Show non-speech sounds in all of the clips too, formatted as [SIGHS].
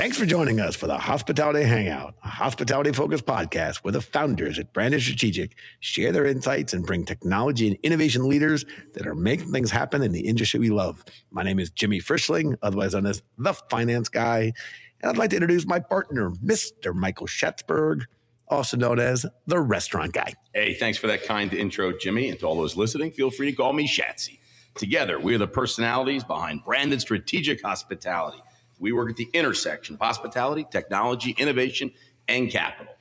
Thanks for joining us for the Hospitality Hangout, a hospitality focused podcast where the founders at Branded Strategic share their insights and bring technology and innovation leaders that are making things happen in the industry we love. My name is Jimmy Frischling, otherwise known as the Finance Guy. And I'd like to introduce my partner, Mr. Michael Schatzberg, also known as the Restaurant Guy. Hey, thanks for that kind intro, Jimmy. And to all those listening, feel free to call me Shatsy. Together, we're the personalities behind Branded Strategic Hospitality we work at the intersection of hospitality, technology, innovation, and capital.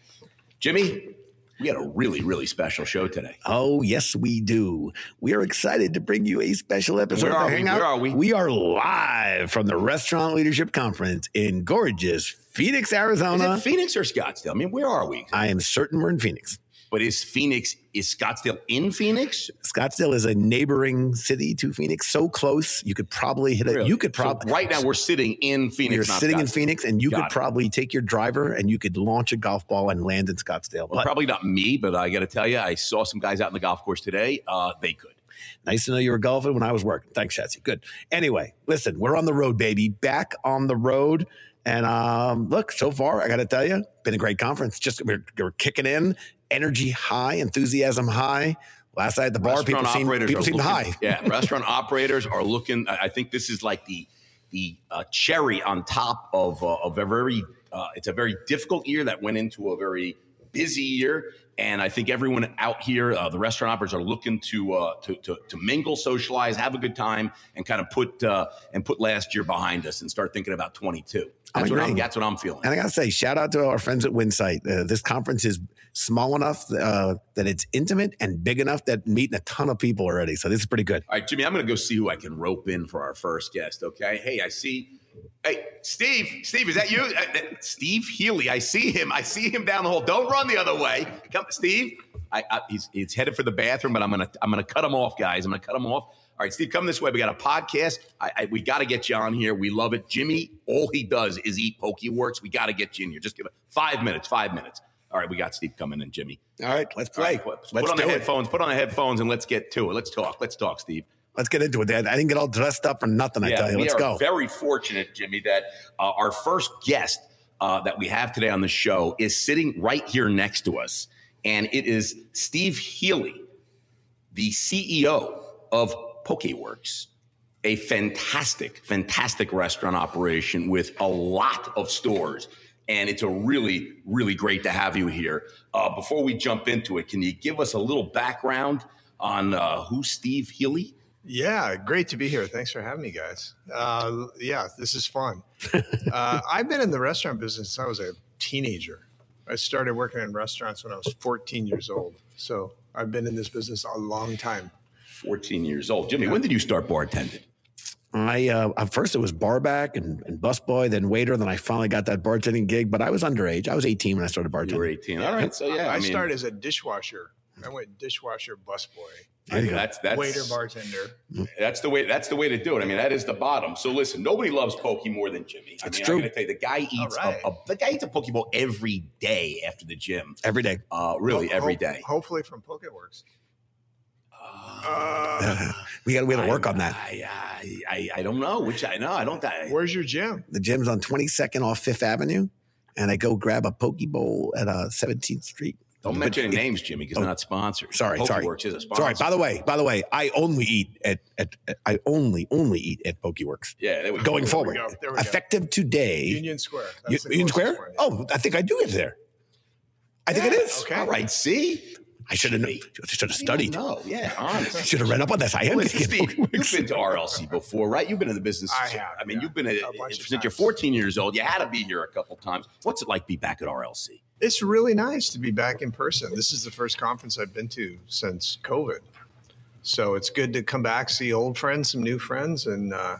Jimmy, we got a really, really special show today. Oh, yes, we do. We are excited to bring you a special episode. Where are, we? Where are we? We are live from the Restaurant Leadership Conference in gorgeous Phoenix, Arizona. Phoenix or Scottsdale? I mean, where are we? I am certain we're in Phoenix. But is Phoenix, is Scottsdale in Phoenix? Scottsdale is a neighboring city to Phoenix, so close you could probably hit it. Really? You could probably so right now we're sitting in Phoenix. You're sitting Scottsdale. in Phoenix, and you Got could it. probably take your driver and you could launch a golf ball and land in Scottsdale. Well, But probably not me, but I got to tell you, I saw some guys out in the golf course today. Uh, they could. nice to know you were golfing when I was working. Thanks, Shatsy. Good. Anyway, listen, we're on the road, baby. Back on the road. And um, look, so far, I got to tell you, been a great conference. Just we're, we're kicking in, energy high, enthusiasm high. Last night at the bar, people Restaurant operators people looking, high. Yeah, restaurant [LAUGHS] operators are looking. I I think this is like the the uh, cherry on top of uh, of a very. Uh, it's a very difficult year that went into a very busy year, and I think everyone out here, uh, the restaurant operators, are looking to, uh, to to to mingle, socialize, have a good time, and kind of put uh, and put last year behind us and start thinking about twenty two. That's what I'm. That's what I'm feeling. And I got to say, shout out to our friends at Winsight. Uh, this conference is small enough uh, that it's intimate and big enough that meeting a ton of people already. So this is pretty good. All right, Jimmy, I'm going to go see who I can rope in for our first guest. Okay. Hey, I see. Hey, Steve. Steve, is that you? Uh, Steve Heeley. I see him. I see him down the hall. Don't run the other way. Come, Steve. I, I, he's, he's headed for the bathroom, but I'm gonna I'm gonna cut him off, guys. I'm gonna cut him off. All right, Steve, come this way. We got a podcast. I, I, we got to get you on here. We love it. Jimmy, all he does is eat Pokeworks. We got to get you in here. Just give it five minutes. Five minutes. All right, we got Steve coming in, Jimmy. All right, let's play. right, put, let's put on the it. headphones. Put on the headphones, and let's get to it. Let's talk. Let's talk, Steve. Let's get into it, Dad. I didn't get all dressed up for nothing. I tell you, let's are go. very fortunate, Jimmy, that uh, our first guest uh, that we have today on the show is sitting right here next to us, and it is Steve Heeley, the CEO of Pokeworks, a fantastic, fantastic restaurant operation with a lot of stores. And it's a really, really great to have you here. Uh, before we jump into it, can you give us a little background on uh, who Steve Heeley? Yeah, great to be here. Thanks for having me, guys. [LAUGHS] Uh, yeah, this is fun. [LAUGHS] uh, I've been in the restaurant business since I was a teenager. I started working in restaurants when I was 14 years old. So I've been in this business a long time. 14 years old. Jimmy, when did you start bartending? I uh, at first it was barback and, and busboy, then waiter, then I finally got that bartending gig. But I was underage. I was 18 when I started bartending. You were 18. All right. So, yeah. I, I, mean, started as a dishwasher. I went dishwasher, busboy, There you. That's, that's, waiter, bartender. That's the way. That's the way to do it. I mean, that is the bottom. So listen, nobody loves poke more than Jimmy. I It's mean, true. I'm going to tell you, the guy eats All right. a, a, the guy eats a poke bowl every day after the gym. Every day. Uh, really, Ho- every ho- day. Hopefully from Pokeworks. [LAUGHS] we got we got to work I- on that. I, I, I, I don't know. Which I know. I don't. I, Where's your gym? The gym's on 22nd off Fifth Avenue, and I go grab a poke bowl at uh, 17th Street. Don't mention any names, Jimmy, because they're oh, not sponsored. Oh, Sorry, sorry. Pokeworks is a sponsor. Sorry. By the way, by the way, I only eat at, at, at I only only eat at Pokeworks. yeah, they would Going There we forward, go, there we go. effective today. Union Square. U- That's Union closest Square? yeah. Oh, I think I do it there. I think it is. okay. All right. See, I should have Jimmy. should have studied. No, yeah, honest. [LAUGHS] Should have read up on this. I am Listen, Steve, you've Pokeworks. been to RLC before, right? You've been in the business. I have, I mean, yeah. you've been a, A bunch of since you're 14 years old. You had to be here a couple times. What's it like to be back at RLC? It's really nice to be back in person. This is the first conference I've been to since COVID. So it's good to come back, see old friends, some new friends, and, uh,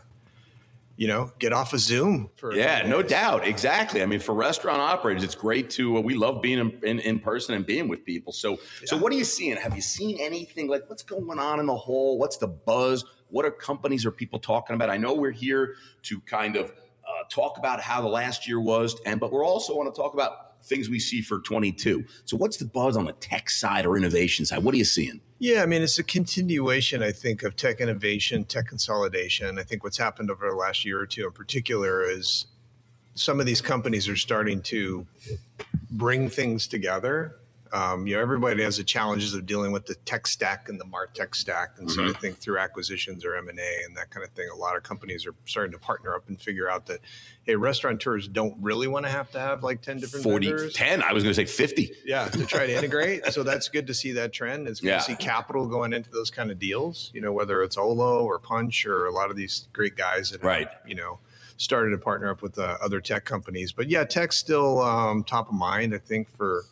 you know, get off of Zoom. Yeah, no doubt. Exactly. I mean, for restaurant operators, it's great to. Uh, we love being in, in, in person and being with people. So, so what are you seeing? Have you seen anything like what's going on in the hall? What's the buzz? What are companies or people talking about? I know we're here to kind of uh, talk about how the last year was, and but we're also want to talk about things we see for 22. So, what's the buzz on the tech side or innovation side? What are you seeing? Yeah, I mean, it's a continuation, I think, of tech innovation, tech consolidation. I think what's happened over the last year or two in particular is some of these companies are starting to bring things together. Um, you know, everybody has the challenges of dealing with the tech stack and the Martech stack, and so I think through acquisitions or M and A and that kind of thing, a lot of companies are starting to partner up and figure out that hey, restaurateurs don't really want to have to have like ten different 40, vendors. 10, I was going to say 50. Yeah, to try to integrate. so that's good to see that trend. It's good Yeah. to see capital going into those kind of deals. You know, whether it's Olo or Punchh or a lot of these great guys that have, Right. you know started to partner up with uh, other tech companies. But yeah, tech's still um, top of mind. I think for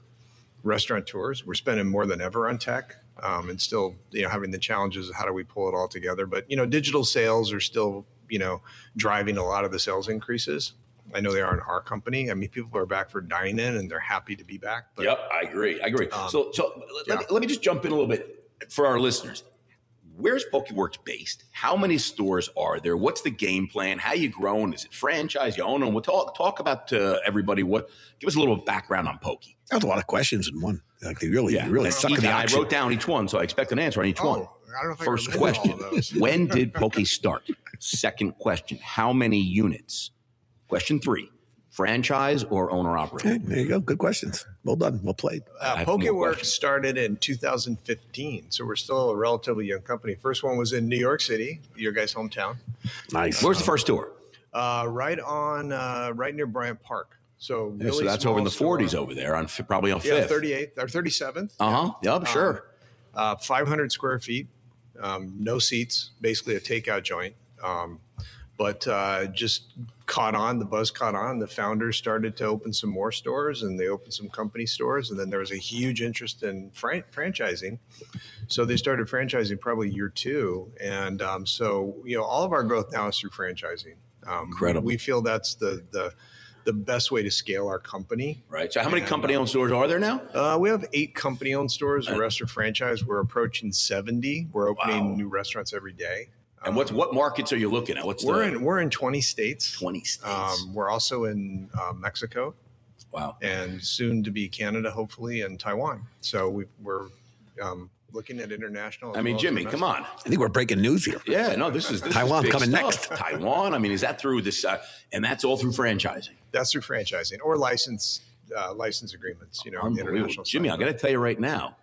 restaurateurs, we're spending more than ever on tech. Um, and still, you know, having the challenges of how do we pull it all together. But you know, digital sales are still, you know, driving a lot of the sales increases. I know they are in our company. I mean, people are back for dine in and they're happy to be back. But yep, I agree. I agree. Um, so, so let, yeah. me, let me just jump in a little bit for our listeners. Where's PokeWorks based? How many stores are there? What's the game plan? How you growing? Is it franchise? You own them? We'll talk talk about uh, everybody. What? Give us a little background on Pokey. That was a lot of questions in one. Like they really, really And suck in the I action. wrote down each one, so I expect an answer on each one. oh, I don't know if First I question: all of those. When did Poke start? Second question: How many units? Question three: Franchise or owner operator? Okay, there you go. Good questions. Well done. Well played. Uh, I have PokeWorks started in 2015, so we're still a relatively young company. First one was in New York City, your guys' hometown, Nice. Where's the first store? uh, right on, uh, right near Bryant Park. So, Yeah, so that's over in the store. 40s over there, on fi- probably on Yeah, Fifth. 38th or 37th. Uh huh. Yep. Sure. Uh, 500 square feet, um, no seats, basically a takeout joint. Um, but uh, just caught on, the buzz caught on. The founders started to open some more stores and they opened some company stores. And then there was a huge interest in fran- franchising. So they started franchising probably year two. And um, so, you know, all of our growth now is through franchising. Um, Incredible. We feel that's the, the, the best way to scale our company. right. So, how many company-owned stores are there now? Uh, we have eight company-owned stores. The rest are franchise. We're approaching seventy. We're opening Wow. new restaurants every day. And what what markets are you looking at? What's We're the in we're in twenty states. 20 states? Um, we're also in uh, Mexico wow. and soon to be Canada, hopefully, and Taiwan. So we, we're um, looking at international. I mean, well Jimmy, come on. I think we're breaking news here. Yeah, no, this is this Taiwan is big coming stuff. Taiwan. I mean, is that through this? Uh, and that's all through franchising. That's through franchising or license uh, license agreements. You know, on the international Jimmy, side. I got to tell you right now,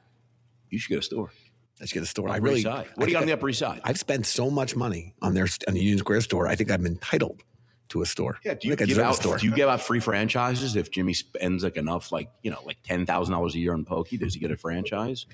you should get a store. Let's get a store. I really. East Side. What do you got on the Upper East Side? I've spent so much money on their on the Union Square store. I think I'm entitled to a store. Yeah, do you I think I give a out store. do you give out free franchises if Jimmy spends like enough, like you know, like ten thousand dollars a year on Pokey? Does he get a franchise?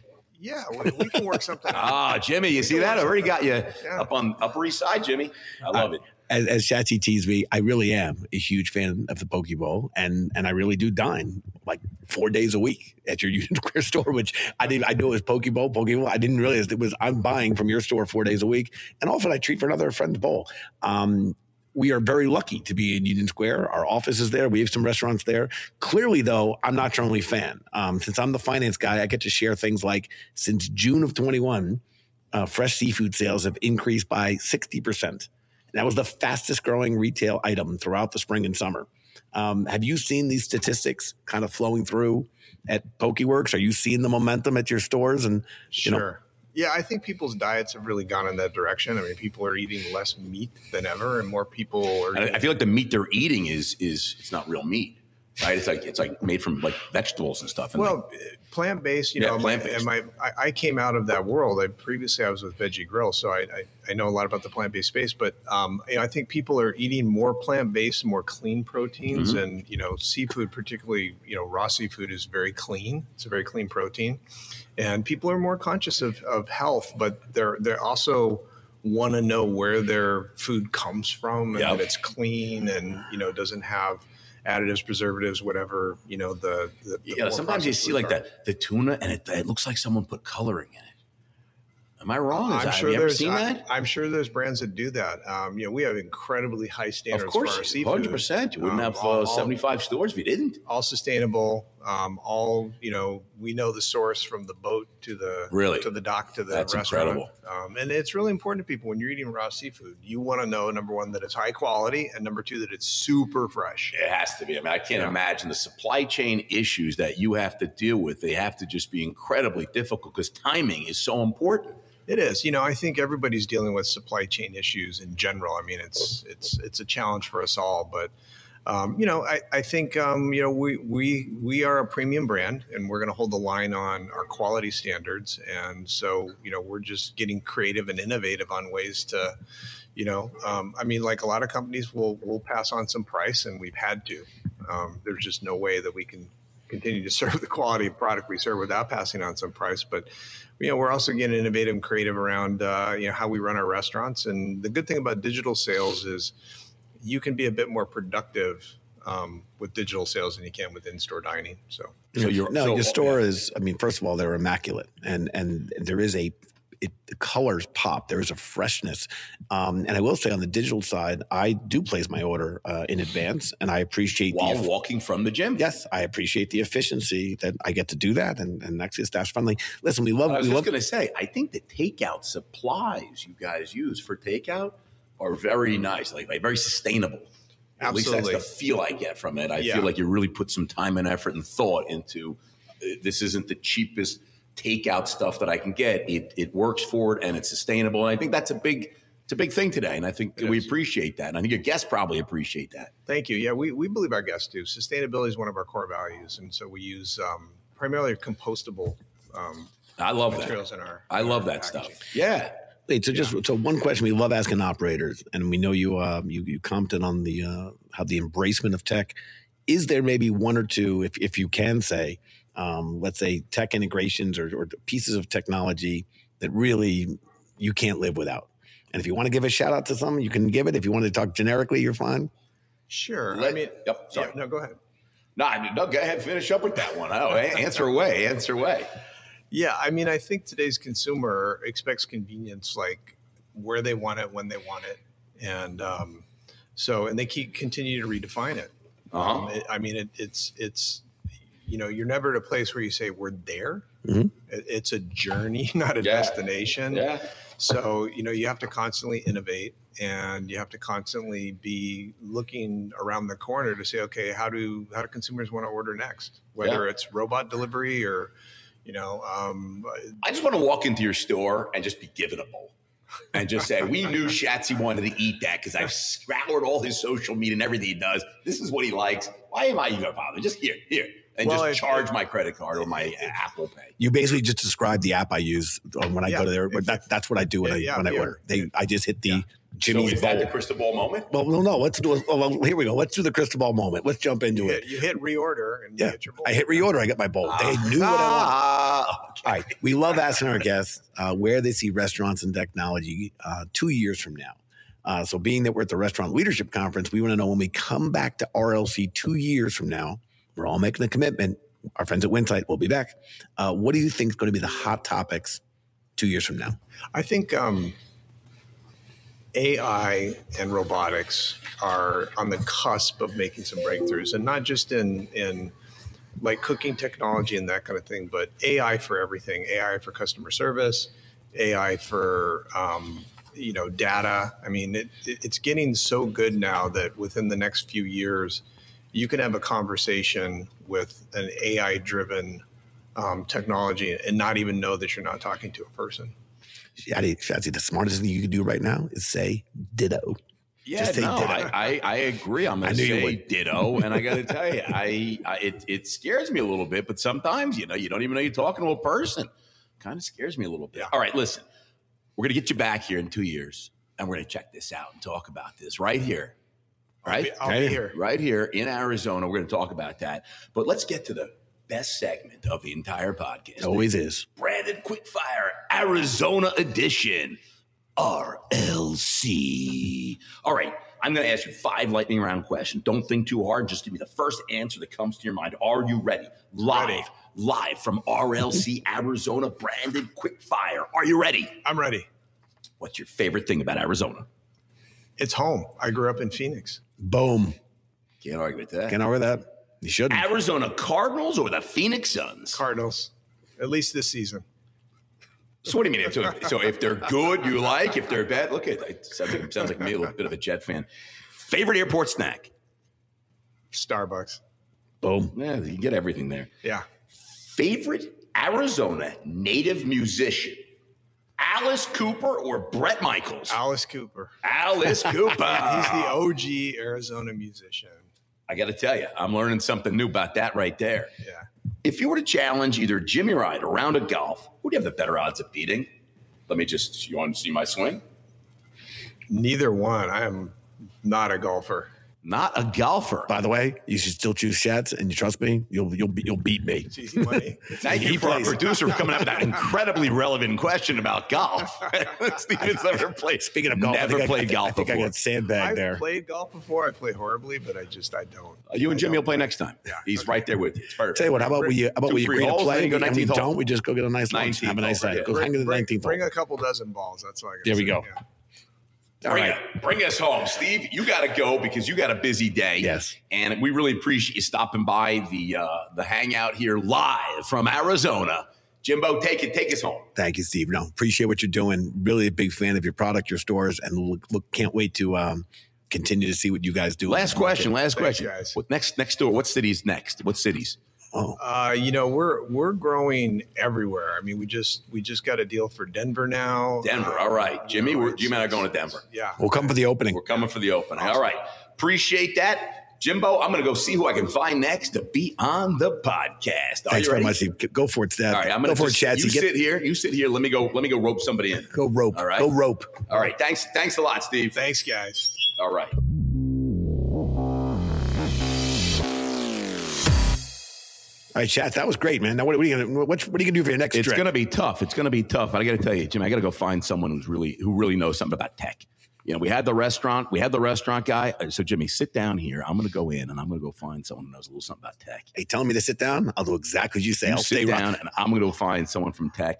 Yeah, we, we can work something. [LAUGHS] out. Ah, Jimmy, you see that? I already got you Yeah. up on Upper East Side, Jimmy. I love it. As, as Shatsy teased me, I really am a huge fan of the Poke Bowl, and and I really do dine like four days a week at your [LAUGHS] Union Square store, which I didn't. I knew it was Poke Bowl, Poke Bowl. I didn't realize it was I'm buying from your store four days a week, and often I treat for another friend's bowl. Um, we are very lucky to be in Union Square. Our office is there. We have some restaurants there. Clearly, though, I'm not your only fan. Um, since I'm the finance guy, I get to share things like since June of 21, uh, fresh seafood sales have increased by 60%. That was the fastest growing retail item throughout the spring and summer. Um, have you seen these statistics kind of flowing through at PokeWorks? Are you seeing the momentum at your stores? And you know- Sure. yeah, I think people's diets have really gone in that direction. I mean, people are eating less meat than ever, and more people are. I, I feel like the meat they're eating is is it's not real meat, right? It's like it's like made from like vegetables and stuff. And well, plant based, you Yeah, know, my, plant-based. and my I, I came out of that world. I previously I was with Veggie Grill, so I, I, I know a lot about the plant based space. But um, you know, I think people are eating more plant based, more clean proteins, Mm-hmm. and you know, seafood, particularly you know, raw seafood is very clean. It's a very clean protein, and people are more conscious of, of health, but they're they're also want to know where their food comes from and Yep. that it's clean and you know doesn't have additives, preservatives, whatever you know the. the, the yeah, sometimes you see like are. that the tuna and it, it looks like someone put coloring in it. Am I wrong? Is I'm sure have you ever there's seen I, that? am sure there's brands that do that. Um, you know, we have incredibly high standards Of for our course, hundred percent. You wouldn't Um, have all- uh, all- seventy-five stores if you didn't. all sustainable. Um, all you know, we know the source from the boat to the Really? to the dock to the That's restaurant. incredible. Um, and it's really important to people when you're eating raw seafood. You want to know number one that it's high quality, and number two that it's super fresh. It has to be. I mean, I can't Yeah. imagine the supply chain issues that you have to deal with. They have to just be incredibly difficult because timing is so important. It is. You know, I think everybody's dealing with supply chain issues in general. I mean, it's it's it's a challenge for us all, but um, you know, I, I think um, you know we we we are a premium brand, and we're going to hold the line on our quality standards. And so, you know, we're just getting creative and innovative on ways to, you know, um, I mean, like a lot of companies will will pass on some price, and we've had to. Um, there's just no way that we can continue to [LAUGHS] serve the quality of product we serve without passing on some price. But you know, we're also getting innovative and creative around uh, you know how we run our restaurants. And the good thing about digital sales is you can be a bit more productive um, with digital sales than you can with in-store dining. So, so your no, so, your store yeah. is. I mean, first of all, they're immaculate, and and there is a it, the colors pop. There is a freshness, um, and I will say on the digital side, I do place my order uh, in advance, and I appreciate while the, walking from the gym. Yes, I appreciate the efficiency that I get to do that, and and actually, staff's friendly. Listen, we love. I was we just going to say, I think the takeout supplies you guys use for takeout are very nice, like, like very sustainable. At least that's the feel I get from it. I yeah. feel like you really put some time and effort and thought into uh, this. Isn't the cheapest takeout stuff that I can get. It it works for it and it's sustainable. And I think that's a big it's a big thing today. And I think it we is. appreciate that. And I think your guests probably appreciate that. Thank you. Yeah, we, we believe our guests do. Sustainability is one of our core values, and so we use um, primarily compostable. Um, I love materials that. in our. I love that packaging. stuff. Yeah. Wait, so just so one question we love asking operators, and we know you uh, you you commented on the uh, how the embracement of tech. Is there maybe one or two, if if you can say, um, let's say tech integrations or, or pieces of technology that really you can't live without? And if you want to give a shout out to some, you can give it. If you want to talk generically, you're fine. Sure. Let, I mean, yep. Sorry. Yeah, no, go ahead. No, I mean, no, go ahead. Finish up with that one. Oh, answer away. Answer away. Yeah, I mean, I think today's consumer expects convenience, like where they want it, when they want it, and um, so and they keep continue to redefine it. Uh-huh. Um, it I mean, it, it's it's you know, you're never at a place where you say we're there. Mm-hmm. It, it's a journey, [LAUGHS] not a yeah. destination. Yeah. So you know, you have to constantly innovate, and you have to constantly be looking around the corner to say, okay, how do how do consumers want to order next? Whether yeah. it's robot delivery or you know, um, I just want to walk into your store and just be given a bowl and just say, we knew Shatsy wanted to eat that because I've scoured all his social media and everything he does. This is what he likes. Why am I even bother? Just here, here. And well, just charge my credit card or my Apple Pay. You basically just described the app I use when I yeah, go to there. That, that's what I do when yeah, I when I order. They I just hit the Jimmy's so is that the crystal ball moment? Well, no, no. Let's do. Well, here we go. Let's do the crystal ball moment. Let's jump into you it. You hit reorder and yeah, I hit reorder. I got my bowl. They knew what I wanted. Okay. All right. We love asking our guests uh, where they see restaurants and technology uh, two years from now. Uh, so, being that we're at the Restaurant Leadership Conference, we want to know when we come back to RLC two years from now. We're all making a commitment. Our friends at Winsight will be back. Uh, what do you think is going to be the hot topics two years from now? I think. Um, AI and robotics are on the cusp of making some breakthroughs, and not just in in like cooking technology and that kind of thing, but AI for everything. AI for customer service, AI for um, you know data. I mean, it, it's getting so good now that within the next few years, you can have a conversation with an AI driven um, technology and not even know that you're not talking to a person. Shatsy, Shatsy, the smartest thing you can do right now is say ditto. Yeah, Just say no, ditto. I, I, I agree. I'm going to say ditto, and I got to tell you, I, I, it it scares me a little bit. But sometimes, you know, you don't even know you're talking to a person. Kind of scares me a little bit. Yeah. All right, listen, we're going to get you back here in two years, and we're going to check this out and talk about this right here. Right, I'll be, I'll be here, right here in Arizona. We're going to talk about that. But let's get to the best segment of the entire podcast. It always is. Branded Quickfire Arizona Edition, RLC. All right. I'm going to ask you five lightning round questions. Don't think too hard. Just give me the first answer that comes to your mind. Are you ready? Live, ready. live from RLC Arizona, branded quickfire. Are you ready? I'm ready. What's your favorite thing about Arizona? It's home. I grew up in Phoenix. Boom. Can't argue with that. Can't argue with that. You should. Arizona Cardinals or the Phoenix Suns? Cardinals, at least this season. So what do you mean? So, so if they're good, you like. If they're bad, look at it. Sounds like, sounds like me, a little bit of a Jet fan. Favorite airport snack? Starbucks. Boom. Yeah, you get everything there. Yeah. Favorite Arizona native musician? Alice Cooper or Bret Michaels? Alice Cooper. Alice Cooper. [LAUGHS] He's the OG Arizona musician. I got to tell you, I'm learning something new about that right there. Yeah. If you were to challenge either Jimmy Wright or a round of golf, who do you have the better odds of beating? Let me just, you want to see my swing? Neither one. I am not a golfer. Not a golfer. By the way, you should still choose Shats, and you trust me, you'll you'll be- you'll beat me. It's easy money. Thank you for our producer for coming up with that incredibly relevant question about golf. [LAUGHS] Steven's never played. Speaking of golf, I never think I- played I, golf I think I before. got sandbagged I've there. played golf before. I play horribly, but I just I don't. Uh, you and I Jimmy will don't. play next time. Yeah. He's right there with you. It's perfect. Tell you what, how about we? How about Two we free agree to play? then you go and we don't. We just go get a nice lunch. 19th Have a nice hole, night. Go hang in the nineteenth hole. bring a couple dozen balls. That's all I got. There we go. All Bring, right. it, bring us home, Steve. You got to go because you got a busy day. Yes. and we really appreciate you stopping by the uh, the hangout here live from Arizona. Jimbo, take it, take us home. Thank you, Steve. No, appreciate what you're doing. Really a big fan of your product, your stores, and look, look can't wait to um, continue to see what you guys do. Last the market. question. Last Thanks, question. guys. What next? Next door. What cities next? What cities? Oh, Uh, you know, we're we're growing everywhere. I mean, we just we just got a deal for Denver now. Denver. Uh, All right, Jimmy. you know, We're, Jimmy and I are going to Denver. Yeah. we'll come for the opening. We're coming for the opening. All right. Appreciate that. Jimbo, I'm going to go see who I can find next to be on the podcast. Are Thanks very much, Steve. Go for it, Steph. All right, I'm going to go going for it, Shatsy. You Get, sit here. You sit here. Let me go. Let me go rope somebody in. go rope. All right. Go rope. All right. Thanks. Thanks a lot, Steve. Thanks, guys. All right. All right, Shats. That was great, man. Now, what, what are you gonna what, what are you gonna do for your next It's trip? to be tough. It's going to be tough. But I got to tell you, Jimmy, I got to go find someone who's really who really knows something about tech. You know, we had the restaurant. We had the restaurant guy. Uh, So, Jimmy, sit down here. I'm going to go in and I'm going to go find someone who knows a little something about tech. Hey, telling me to sit down. I'll do exactly as you say. You I'll sit stay down, and I'm going to go find someone from tech.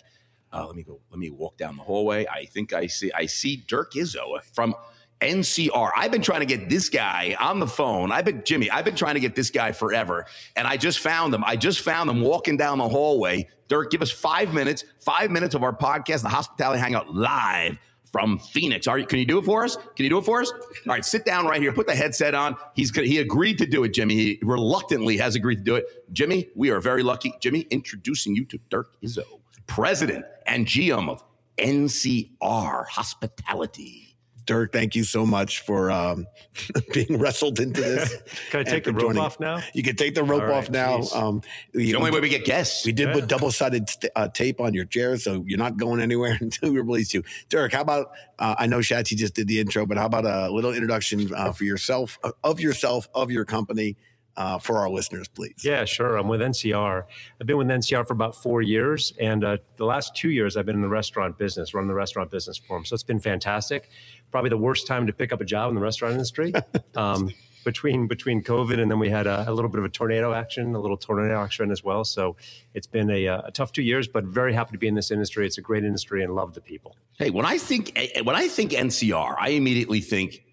Uh, let me go. Let me walk down the hallway. I think I see. I see Dirk Izzo from NCR. I've been trying to get this guy on the phone. I've been Jimmy. I've been trying to get this guy forever, and I just found him. I just found him walking down the hallway. Dirk, give us five minutes. Five minutes of our podcast, the Hospitality Hangout, live from Phoenix. Are you, can you do it for us? Can you do it for us? All right, sit down right here. Put the headset on. He's he agreed to do it, Jimmy. He reluctantly has agreed to do it. Jimmy, we are very lucky. Jimmy, introducing you to Dirk Izzo, president and GM of NCR Hospitality. Dirk, thank you so much for um, [LAUGHS] being wrestled into this. [LAUGHS] Can I take the rope joining. off now? You can take the rope All right, off now. Um, The only way we get guests. we did Yeah. put double sided st- uh, tape on your chair, so you're not going anywhere [LAUGHS] until we release you. Dirk, how about? Uh, I know Shatsy just did the intro, but how about a little introduction uh, for yourself, uh, of yourself, of your company, uh, for our listeners, please? Yeah, sure. I'm with NCR. I've been with NCR for about four years, and uh, the last two years I've been in the restaurant business, running the restaurant business for them. So it's been fantastic. Probably the worst time to pick up a job in the restaurant industry. [LAUGHS] Um, between between COVID and then we had a, a little bit of a tornado action, a little tornado action as well. So it's been a, uh, a tough two years, but very happy to be in this industry. It's a great industry and love the people. Hey, when I think eh, when I think NCR, I immediately think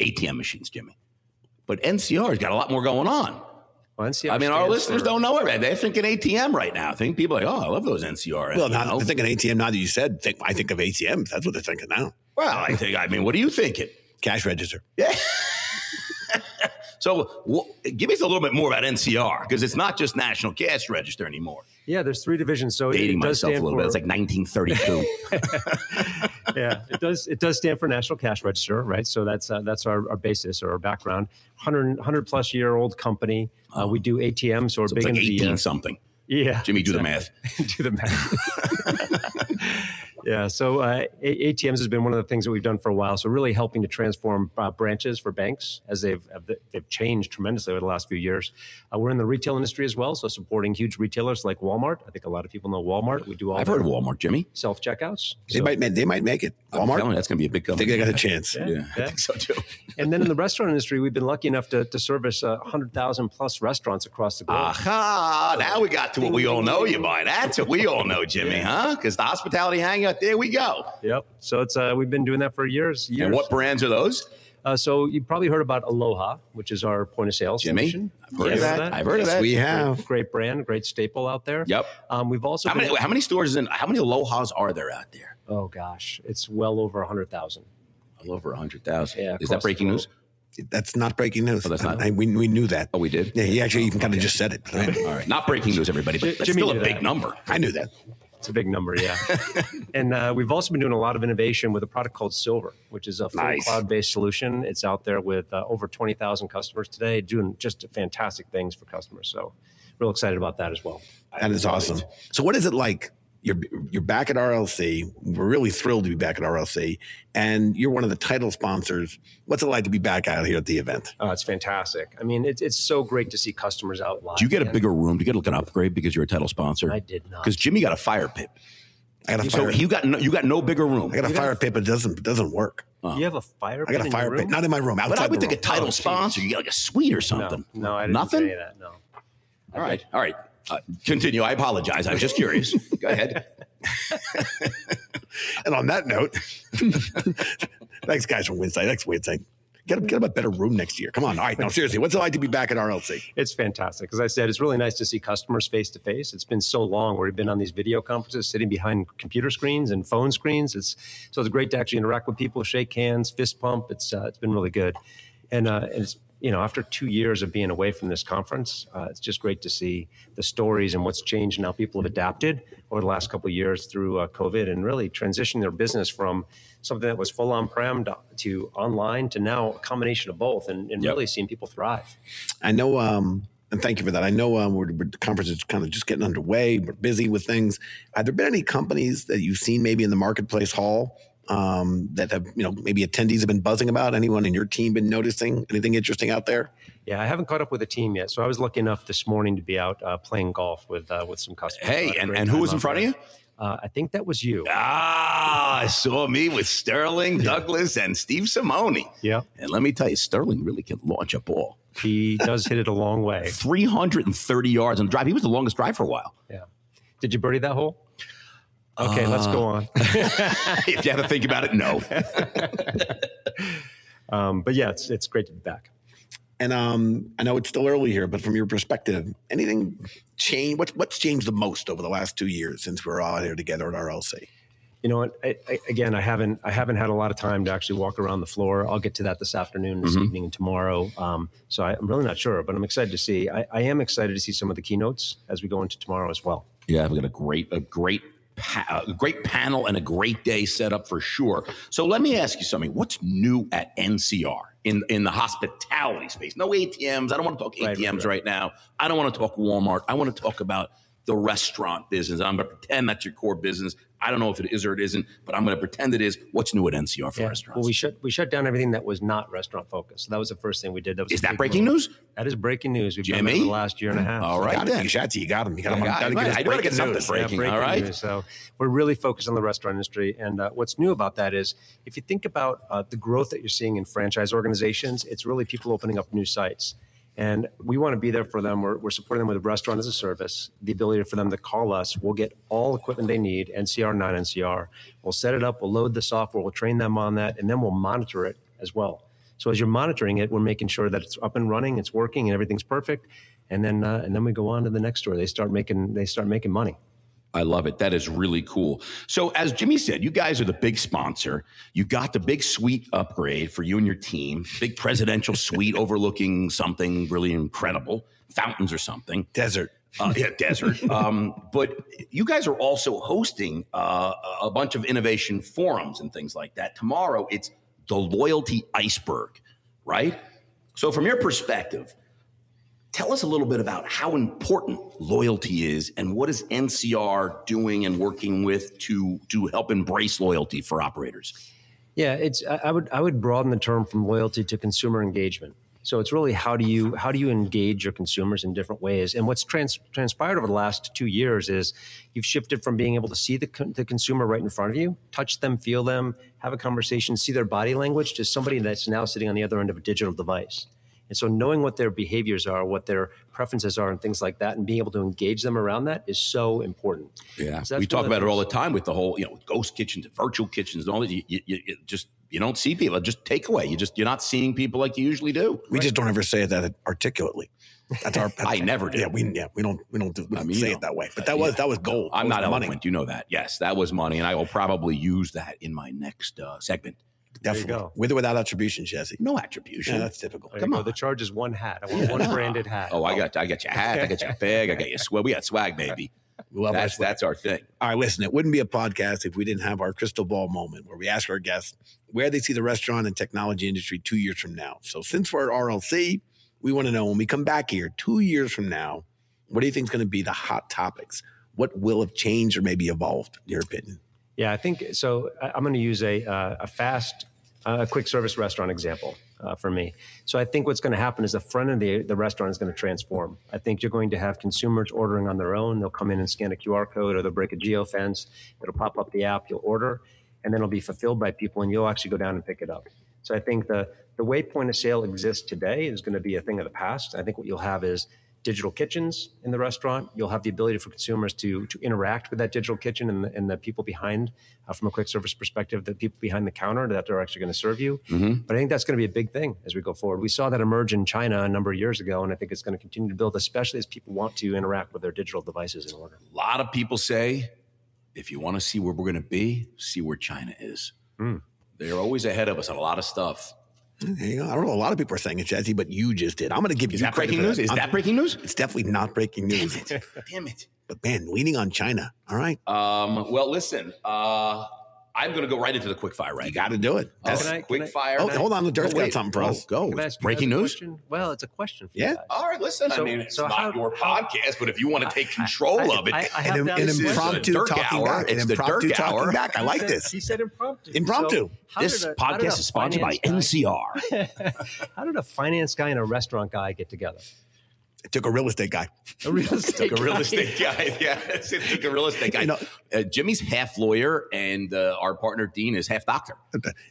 ATM machines, Jimmy. But NCR's got a lot more going on. Well, NCR I mean, our listeners for- don't know it. They're thinking ATM right now. I think people are like, oh, I love those NCR. Well, you now know? they're thinking ATM. Now that you said, think, I think of ATMs. That's what they're thinking now. Well, I think. I mean, what are you thinking? Cash register. [LAUGHS] Yeah. so, wh- give me a little bit more about NCR because it's not just National Cash Register anymore. Yeah, there's three divisions. So Dating it does myself a little for, bit. It's like 1932. [LAUGHS] [LAUGHS] yeah, it does. It does stand for National Cash Register, right? So that's uh, that's our, our basis or our background. 100, 100 plus year old company. Uh, we do ATMs, so we're so big like into 18 the uh, something. yeah. Jimmy, do the math. do the math. Yeah. So uh, A- ATMs has been one of the things that we've done for a while. So really helping to transform uh, branches for banks as they've they've changed tremendously over the last few years. Uh, we're in the retail industry as well, so supporting huge retailers like Walmart. I think a lot of people know Walmart. We do all I've heard of Walmart, Jimmy. self checkouts. They might. ma- They might make it. Walmart. you, that's going to be a big I company. think they got a chance. Yeah. Yeah, I think so too. [LAUGHS] And then in the restaurant industry, we've been lucky enough to, to service uh, 100,000 plus restaurants across the globe. Aha! Now we got to what we all know you by. That's what we all know, Jimmy, huh? Because the hospitality hangout, there we go. Yep. So it's uh, we've been doing that for years. years. And what brands are those? Uh, so you probably heard about Aloha, which is our point of sale Jimmy? solution. I've heard You of that. I've heard of that. we have. Great brand, great staple out there. Yep. Um, we've also How been, many, how many stores and how many Alohas are there out there? oh gosh, it's well over 100,000. Well over 100,000. Yeah, Is that breaking news? That's not breaking news. Oh, that's not- I- we, we knew that. Oh, we did? Yeah, he actually even kind of just said it. All right. Not breaking news, everybody, but J- that's Jimmy still a big that. number. I knew that. It's a big number, yeah. [LAUGHS] and uh, we've also been doing a lot of innovation with a product called Silver, which is a full Nice. cloud-based solution. It's out there with uh, over 20,000 customers today, doing just fantastic things for customers. So, real excited about that as well. That is awesome. So, what is it like? You're you're back at RLC. We're really thrilled to be back at RLC, and you're one of the title sponsors. What's it like to be back out here at the event? Uh, it's fantastic. I mean, it's it's so great to see customers out live. Do you get a bigger room? Do you get like an upgrade because you're a title sponsor? I did not. Because Jimmy got a fire pit. I got a So fire. you got no, you got no bigger room. I got a fire pit, but it doesn't it doesn't work. You have a fire pit? I got a in fire pit, not in my room. Outside But I would the think a title Oh, sponsor, you get like a suite or something. No, no, I didn't Nothing. say that. No. All right, all right. Uh, continue. I apologize. I was just curious. Go ahead. [LAUGHS] And on that note, [LAUGHS] thanks guys from Winsight. Thanks Winsight. Get, him, get him a better room next year. Come on. All right. No, seriously, what's it like to be back at RLC? It's fantastic. As I said, it's really nice to see customers face to face. It's been so long where we've been on these video conferences, sitting behind computer screens and phone screens. It's so it's great to actually interact with people, shake hands, fist pump. It's uh, it's been really good, and uh, and it's you know after two years of being away from this conference, uh, it's just great to see the stories and what's changed and how people have adapted over the last couple of years through uh, COVID and really transitioning their business from something that was full on prem to, to online to now a combination of both, and, and Yep. really seeing people thrive. I know, um, and thank you for that. I know um, we're, we're, the conference is kind of just getting underway. We're busy with things. Have there been any companies that you've seen maybe in the marketplace hall um, that have, you know, maybe attendees have been buzzing about? Anyone in your team been noticing anything interesting out there? Yeah, I haven't caught up with the team yet. So I was lucky enough this morning to be out uh, playing golf with uh, with some customers. Hey, I had a and, and who was in front there. of you? Uh, I think that was you. Ah, I saw me with Sterling, Douglass, and Steve Simone. Yeah, And let me tell you, Sterling really can launch a ball. he does hit it a long way. [LAUGHS] 330 yards on the drive. He was the longest drive for a while. Yeah. Did you birdie that hole? Okay, let's go on. [LAUGHS] if you had to think about it, no. [LAUGHS] Um, but yeah, it's it's great to be back. And um, I know it's still early here, but from your perspective, anything change? What's what's changed the most over the last two years since we're all here together at RLC? You know what? I, I, again, I haven't I haven't had a lot of time to actually walk around the floor. I'll get to that this afternoon, this evening, and tomorrow. Um, so I, I'm really not sure, but I'm excited to see. I, I am excited to see some of the keynotes as we go into tomorrow as well. Yeah, we've got a great, a great, pa- a great panel and a great day set up for sure. So let me ask you something. What's new at NCR in in the hospitality space? No ATMs. I don't want to talk Right, ATMs right. right, now. I don't want to talk Walmart. I want to talk about the restaurant business. I'm going to pretend that's your core business. I don't know if it is or it isn't, but I'm going to pretend it is. What's new at NCR for restaurants? Well, we shut we shut down everything that was not restaurant focused. So that was the first thing we did. That was is that breaking move. news? That is breaking news. We've done that Jimmy? for the last year and a half. All So right, Got it. then. You got to. You got him. You got him. Yeah, gotta I- get us I do wanna get breaking something news. breaking. Yeah, all right. news. So we're really focused on the restaurant industry. And uh, what's new about that is if you think about uh, the growth that you're seeing in franchise organizations, it's really people opening up new sites. And we want to be there for them. We're, we're supporting them with a restaurant as a service, the ability for them to call us. We'll get all equipment they need, NCR, non NCR. We'll set it up, we'll load the software, we'll train them on that, and then we'll monitor it as well. So as you're monitoring it, we're making sure that it's up and running, it's working, and everything's perfect. And then, uh, and then we go on to the next store. They start making, they start making money. I love it. That is really cool. So, as Jimmy said, you guys are the big sponsor. You got the big suite upgrade for you and your team, big presidential suite [LAUGHS] overlooking something really incredible, fountains or something. Desert. Uh, yeah, [LAUGHS] desert. Um, but you guys are also hosting uh, a bunch of innovation forums and things like that. Tomorrow, it's the loyalty iceberg, right? So, from your perspective, tell us a little bit about how important loyalty is and what is NCR doing and working with to to help embrace loyalty for operators. Yeah, it's I would I would broaden the term from loyalty to consumer engagement. So it's really how do you how do you engage your consumers in different ways? And what's trans, transpired over the last two years is you've shifted from being able to see the, the consumer right in front of you, touch them, feel them, have a conversation, see their body language, to somebody that's now sitting on the other end of a digital device. And so knowing what their behaviors are, what their preferences are, and things like that, and being able to engage them around that is so important. Yeah, So we talk one of the about it all the time with the whole you know ghost kitchens, virtual kitchens, and all that. You, you, you just you don't see people. Just takeaway. You just you're not seeing people like you usually do. We just don't ever say that articulately. That's our. [LAUGHS] I never do. Yeah, we yeah we don't we don't, do, we I don't mean, say you it that way. But uh, that was yeah. that was gold. I'm That not was money. eloquent. You know that. Yes, that was money, and I will probably use that in my next uh, segment. Definitely go. with or without attribution, Jesse. No attribution. Yeah, that's typical. There Come you go. on. The charge is one hat. I want one Yeah. branded hat. Oh, I got I got your hat. I got your [LAUGHS] bag. I got your swag. We got swag, baby. We love our That's that's our thing. All right, listen, it wouldn't be a podcast if we didn't have our crystal ball moment where we ask our guests where they see the restaurant and technology industry two years from now. So, since we're at RLC, we want to know when we come back here two years from now, what do you think is going to be the hot topics? What will have changed or maybe evolved, in your opinion? Yeah, I think so. I'm going to use a, uh, a fast, uh, quick service restaurant example uh, for me. So I think what's going to happen is the front of the, the restaurant is going to transform. I think you're going to have consumers ordering on their own. They'll come in and scan a QR code or they'll break a geo fence. It'll pop up the app, you'll order, and then it'll be fulfilled by people and you'll actually go down and pick it up. So I think the, the way point of sale exists today is going to be a thing of the past. I think what you'll have is digital kitchens in the restaurant. You'll have the ability for consumers to to interact with that digital kitchen and the, and the people behind, uh, from a quick service perspective, the people behind the counter that are actually going to serve you. But I think that's going to be a big thing as we go forward. We saw that emerge in China a number of years ago, and I think it's going to continue to build, especially as people want to interact with their digital devices in order. A lot of people say, if you want to see where we're going to be, see where China is. Hmm. They're always ahead of us on a lot of stuff. There you go. I don't know. A lot of people are saying it, Jesse, but you just did. I'm going to give you Is that credit breaking news? Is I'm- that breaking news? It's definitely not breaking news. Damn it. but man, leaning on China. All right, Um, well, listen, uh, I'm going to go right into the quick fire right you got to do it. Oh, That's, Can I- quick can I- fire. oh, hold on, the Dirk's Oh, got something for Oh, us. Go. Can I ask- can I Breaking news. question? Well, it's a question for Yeah. you guys. All right, listen. I mean, it's so not how- your how- podcast, but if you want to take control I- of it, I- I have an, an impromptu Dirk talking hour. back. An It's the impromptu talking back. I like this. He said impromptu. Impromptu. So this a- podcast is sponsored by NCR. [LAUGHS] How did a finance guy and a restaurant guy get together? It took a real estate guy. A real [LAUGHS] estate took a real guy. estate guy. [LAUGHS] Yeah, it took a real estate guy. You know- uh, Jimmy's half lawyer, and uh, our partner Dean is half doctor.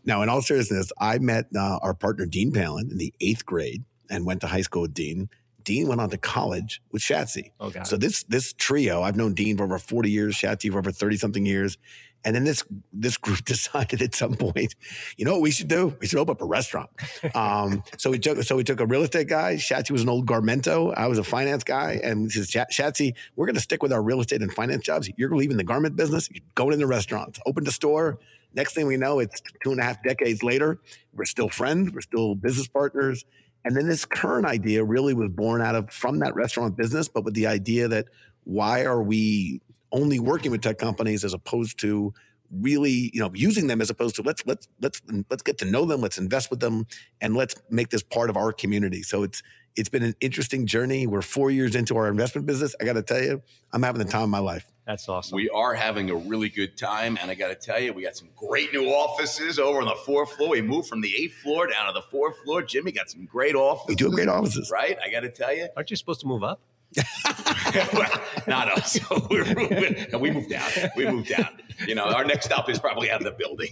Now, in all seriousness, I met uh, our partner Dean Palin in the eighth grade and went to high school with Dean. Dean went on to college with Shatsy. Oh, God. So this this trio, I've known Dean for over 40 years, Shatsy for over 30 something years. And then this this group [LAUGHS] decided at some point, you know what we should do? We should open up a restaurant. Um, so we took so we took a real estate guy. Shatsy was an old Garmento. I was a finance guy, and we said, Shatsy, we're going to stick with our real estate and finance jobs. You're leaving the garment business. You're going into restaurants. Opened a store. Next thing we know, it's two and a half decades later. We're still friends. We're still business partners. And then this current idea really was born out of from that restaurant business, but with the idea that why are we only working with tech companies as opposed to really, you know, using them as opposed to let's let's let's let's get to know them, let's invest with them, and let's make this part of our community. So it's it's been an interesting journey. We're four years into our investment business. I got to tell you, I'm having the time of my life. That's awesome. We are having a really good time, and I got to tell you, we got some great new offices over on the fourth floor. We moved from the eighth floor down to the fourth floor. Jimmy got some great offices. We do have great offices. right? I got to tell you, Aren't you supposed to move up? [LAUGHS] not us. [LAUGHS] We're moving, and we moved down. We moved down. You know, our next stop is probably out of the building.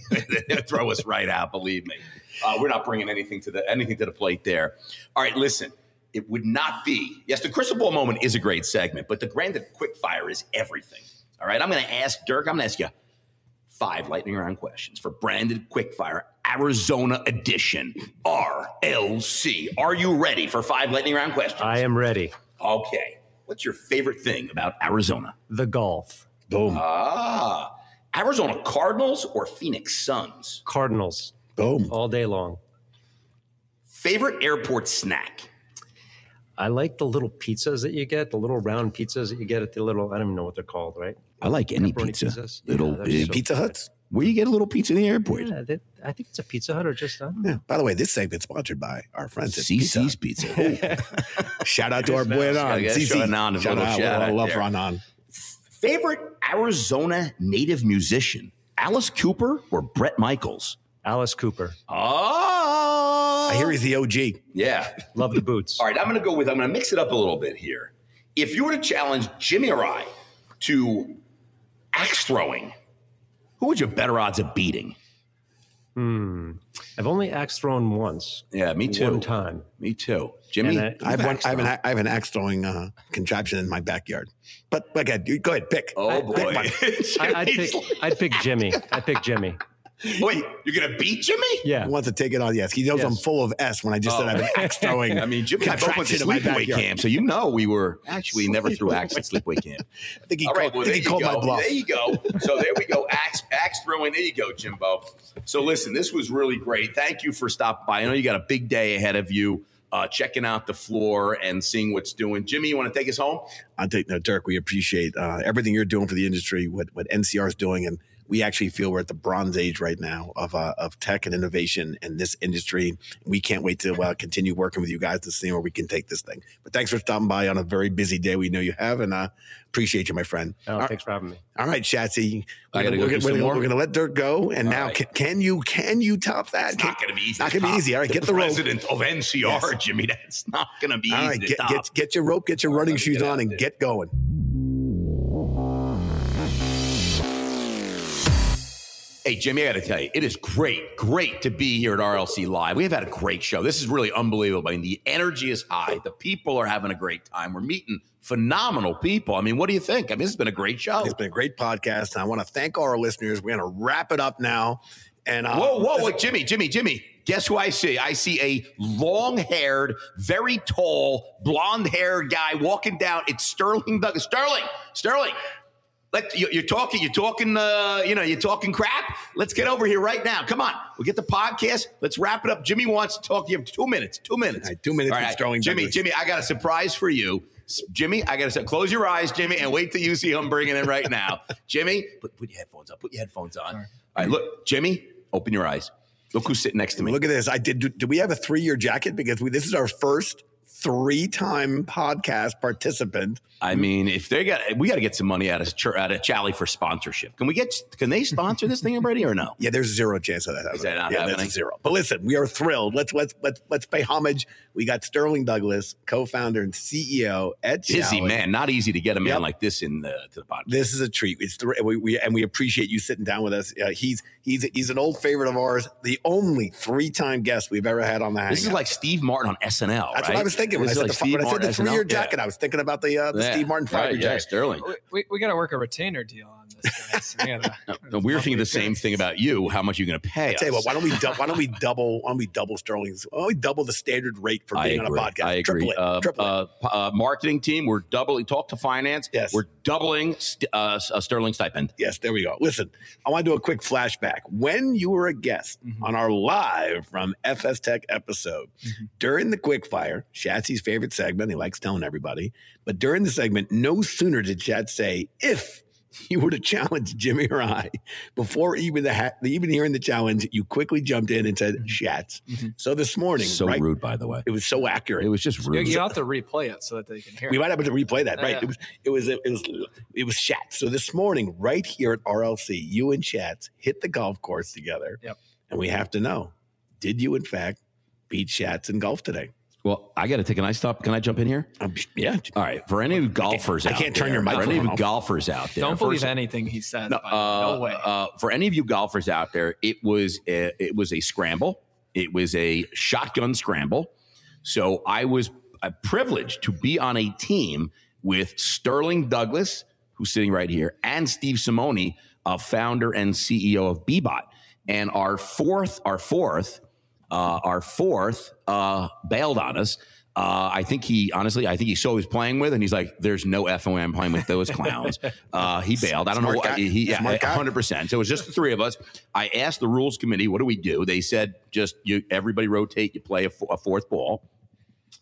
[LAUGHS] Throw us right out. Believe me, uh, we're not bringing anything to the anything to the plate there. All right, listen. It would not be. Yes, the crystal ball moment is a great segment, but the branded quick fire is everything. All right, I'm going to ask Dirk. I'm going to ask you five lightning round questions for branded quickfire Arizona edition RLC. Are you ready for five lightning round questions? I am ready. Okay. What's your favorite thing about Arizona? The golf. Boom, Ah, Arizona Cardinals or Phoenix Suns? Cardinals boom. all day long. Favorite airport snack? I like the little pizzas that you get, the little round pizzas that you get at the little, I don't even know what they're called, right? I like any Pepperoni pizza. pizzas? Little Yeah, they're big. so Pizza good. Huts. Where you get a little pizza in the airport? Yeah, that, I think it's a Pizza Hut or just, I don't. Yeah. By the way, this segment's sponsored by our friends at Pizza CC's Hut. Pizza. [LAUGHS] Shout out to our boy Yeah, Anon. yeah, CC. shout out, Shout out. shout I love there. Anon. Favorite Arizona native musician? Alice Cooper or Bret Michaels? Alice Cooper. Oh, I hear he's the OG. Yeah. Love the boots. All right, I'm going to go with, I'm going to mix it up a little bit here. If you were to challenge Jimmy or I to axe throwing, who would you have better odds of beating? Hmm. I've only axe thrown once. Yeah, me too. One time. Me too. Jimmy, And I- you've I have, one, axe I, have an. I have an axe throwing uh, contraption in my backyard. But again, you- go ahead, pick. Oh, I- boy. [LAUGHS] I, I'd pick. I'd pick Jimmy. I'd pick Jimmy. Wait, you're going to beat Jimmy? Yeah. He wants to take it on. Yes, he knows I'm full of S when I just said I have an axe throwing. [LAUGHS] I mean, Jimmy and I both went to in my sleepaway backyard. camp, so you know we were actually never threw [LAUGHS] axe at sleepaway camp. I think he All right, called, well, I there think he you called my go. bluff. There you go. So there we go. Axe. There you go, Jimbo. So listen, this was really great. Thank you for stopping by. I know you got a big day ahead of you. uh, checking out the floor and seeing what's doing. Jimmy, you want to take us home? I think, no, Dirk, we appreciate uh, everything you're doing for the industry, what, what NCR is doing. And we actually feel we're at the bronze age right now of, uh, of tech and innovation in this industry. We can't wait to uh, continue working with you guys to see where we can take this thing. But thanks for stopping by on a very busy day. We know you have, and uh, appreciate you, my friend. Oh, thanks for having me. All right, Shatsy. I gotta go we're, do we're, some we're, more. we're gonna let Dirk go, and All now right. can, can you can you top that? It's not going to be easy. Not gonna be easy. All right, get the rope. president of NCR, Yes. Jimmy. That's not going to be All easy right, to get, top. get get your rope, get your running shoes on, and there. get going. Hey, Jimmy, I got to tell you, it is great, great to be here at RLC Live. We have had a great show. This is really unbelievable. I mean, the energy is high. The people are having a great time. We're meeting phenomenal people. I mean, what do you think? I mean, this has been a great show. It's been a great podcast, and I want to thank all our listeners. We're gonna wrap it up now. And uh, Whoa, whoa, wait, Jimmy, Jimmy, Jimmy. Guess who I see? I see a long haired, very tall, blonde haired guy walking down. It's Sterling Douglass. Sterling, Sterling. Let, you, you're talking, you're talking, uh, you know, you're talking crap. Let's get over here right now. Come on. We get the podcast. Let's wrap it up. Jimmy wants to talk. You have two minutes. Two minutes. All right, two minutes All with right, Sterling Jimmy, Douglass. Jimmy, I got a surprise for you. Jimmy, I got to say, close your eyes, Jimmy, and wait till you see who I'm bringing in right now. [LAUGHS] Jimmy, put, put your headphones on. Put your headphones on. All right, look, Jimmy, open your eyes. Look who's sitting next to me. Look at this. I did. Do, do we have a three year jacket? Because we, this is our first three time podcast participant. I mean, if they got, we got to get some money out of Ch- out of Chowly for sponsorship. Can we get? Can they sponsor this thing already or no? Yeah, there's zero chance of that. happening. that not yeah, happening? that's zero. But listen, we are thrilled. Let's let's let's let's pay homage. We got Sterling Douglass, co-founder and CEO at Busy Chowly. man, not easy to get a man Yep. like this in the to the podcast. This is a treat. It's we, we and we appreciate you sitting down with us. Uh, he's he's he's an old favorite of ours. The only three time guest we've ever had on the. This is like Steve Martin on SNL. That's right? what I was thinking when I is the, when I said the three year Yeah. jacket. I was thinking about the uh, the. Steve Martin five year Right, yeah. Sterling. We, we, we got to work a retainer deal on this. Guys. We gotta, No, [LAUGHS] we're thinking the same thing about you. How much are you going to pay? I tell you what, why don't we dou- why don't we double why don't we double Sterling's why don't we double the standard rate for being on a podcast? I agree. Triple it. Uh, triple uh, p- uh, marketing team, we're doubling. Talk to finance. Yes. we're doubling st- uh, s- uh, Sterling stipend. Yes, there we go. Listen, I want to do a quick flashback. When you were a guest Mhm. on our live from FSTEC episode, Mhm. during the quick fire, Shatsy's favorite segment, he likes telling everybody, but during the segment, no sooner did Shat say, if [LAUGHS] you were to challenge Jimmy or I, before even the ha- even hearing the challenge, you quickly jumped in and said, Mhm. Shats. Mhm. So this morning, So right? rude, by the way. It was so accurate. It was just you, rude. you have to replay it so that they can hear. It. We it. might have to replay that, right? Yeah. It was it was it was it was Shats. So this morning, right here at RLC, you and Shats hit the golf course together. Yep. And we have to know, did you in fact beat Shats in golf today? Well, I got to take. Can I stop? Can I jump in here? Um, yeah. All right. For any of you golfers, I out can't turn there, your For any of off. golfers out there, Don't believe first- anything he says. No, way. uh, no way. Uh, for any of you golfers out there, it was a, it was a scramble. It was a shotgun scramble. So I was uh, privileged to be on a team with Sterling Douglass, who's sitting right here, and Steve Simone, uh, founder and CEO of Bbot. And our fourth, our fourth, uh, our fourth uh, bailed on us. Uh, I think he honestly, I think he saw who he was playing with, and he's like, "There's no effing way I'm playing with those clowns." Uh, he [LAUGHS] bailed. I don't Smart know. guy. What, he, yeah, 100. percent So it was just the three of us. I asked the rules committee, "What do we do?" They said, "Just you, everybody rotate. You play a, fo- a fourth ball."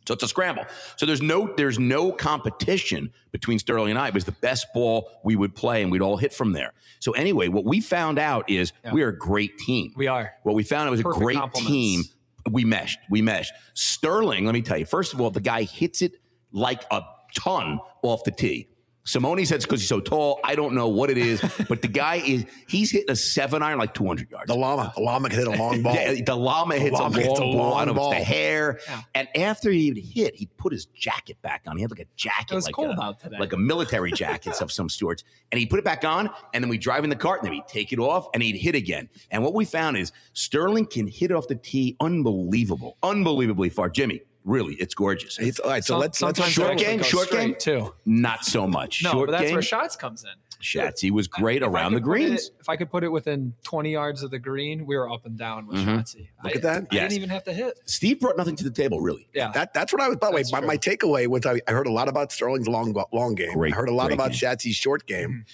So it's a scramble. So there's no there's no competition between Sterling and I. It was the best ball we would play, and we'd all hit from there. So anyway, what we found out is Yeah. we are a great team. we are. What we found it was Perfect a great team. We meshed. We meshed. Sterling, let me tell you. First of all, the guy hits it like a ton off the tee. Simone said it's because he's so tall. I don't know what it is, [LAUGHS] but the guy is he's hitting a seven iron like 200 yards. The llama. The llama can hit a [LAUGHS] long ball. Yeah, the llama hits llama a hits long a ball. long I don't know if it's ball. the hair. Yeah. And after he would hit, he put his jacket back on. He had like a jacket, It was like cold a, out today. like a military jacket of some sorts. And he put it back on, and then we drive in the cart, and then we take it off, and he'd hit again. And what we found is Sterling can hit off the tee unbelievable, unbelievably far. Jimmy, really, it's gorgeous. It's, all right, so Some- let's let's sometimes short they're able to game, short game? too. Not so much. No, Short but that's game, where Shats comes in. Shatsy was great I around the could put it- greens. if I could put it within 20 yards of the green, we were up and down with Mhm. Shatsy. Look I, at that. I Yes. didn't even have to hit. Steve brought nothing to the table, really. Yeah. That, that's what I was. By the way, my, my takeaway was I, I heard a lot about Sterling's long long game. Great- I heard a lot about game. Shatsy's short game,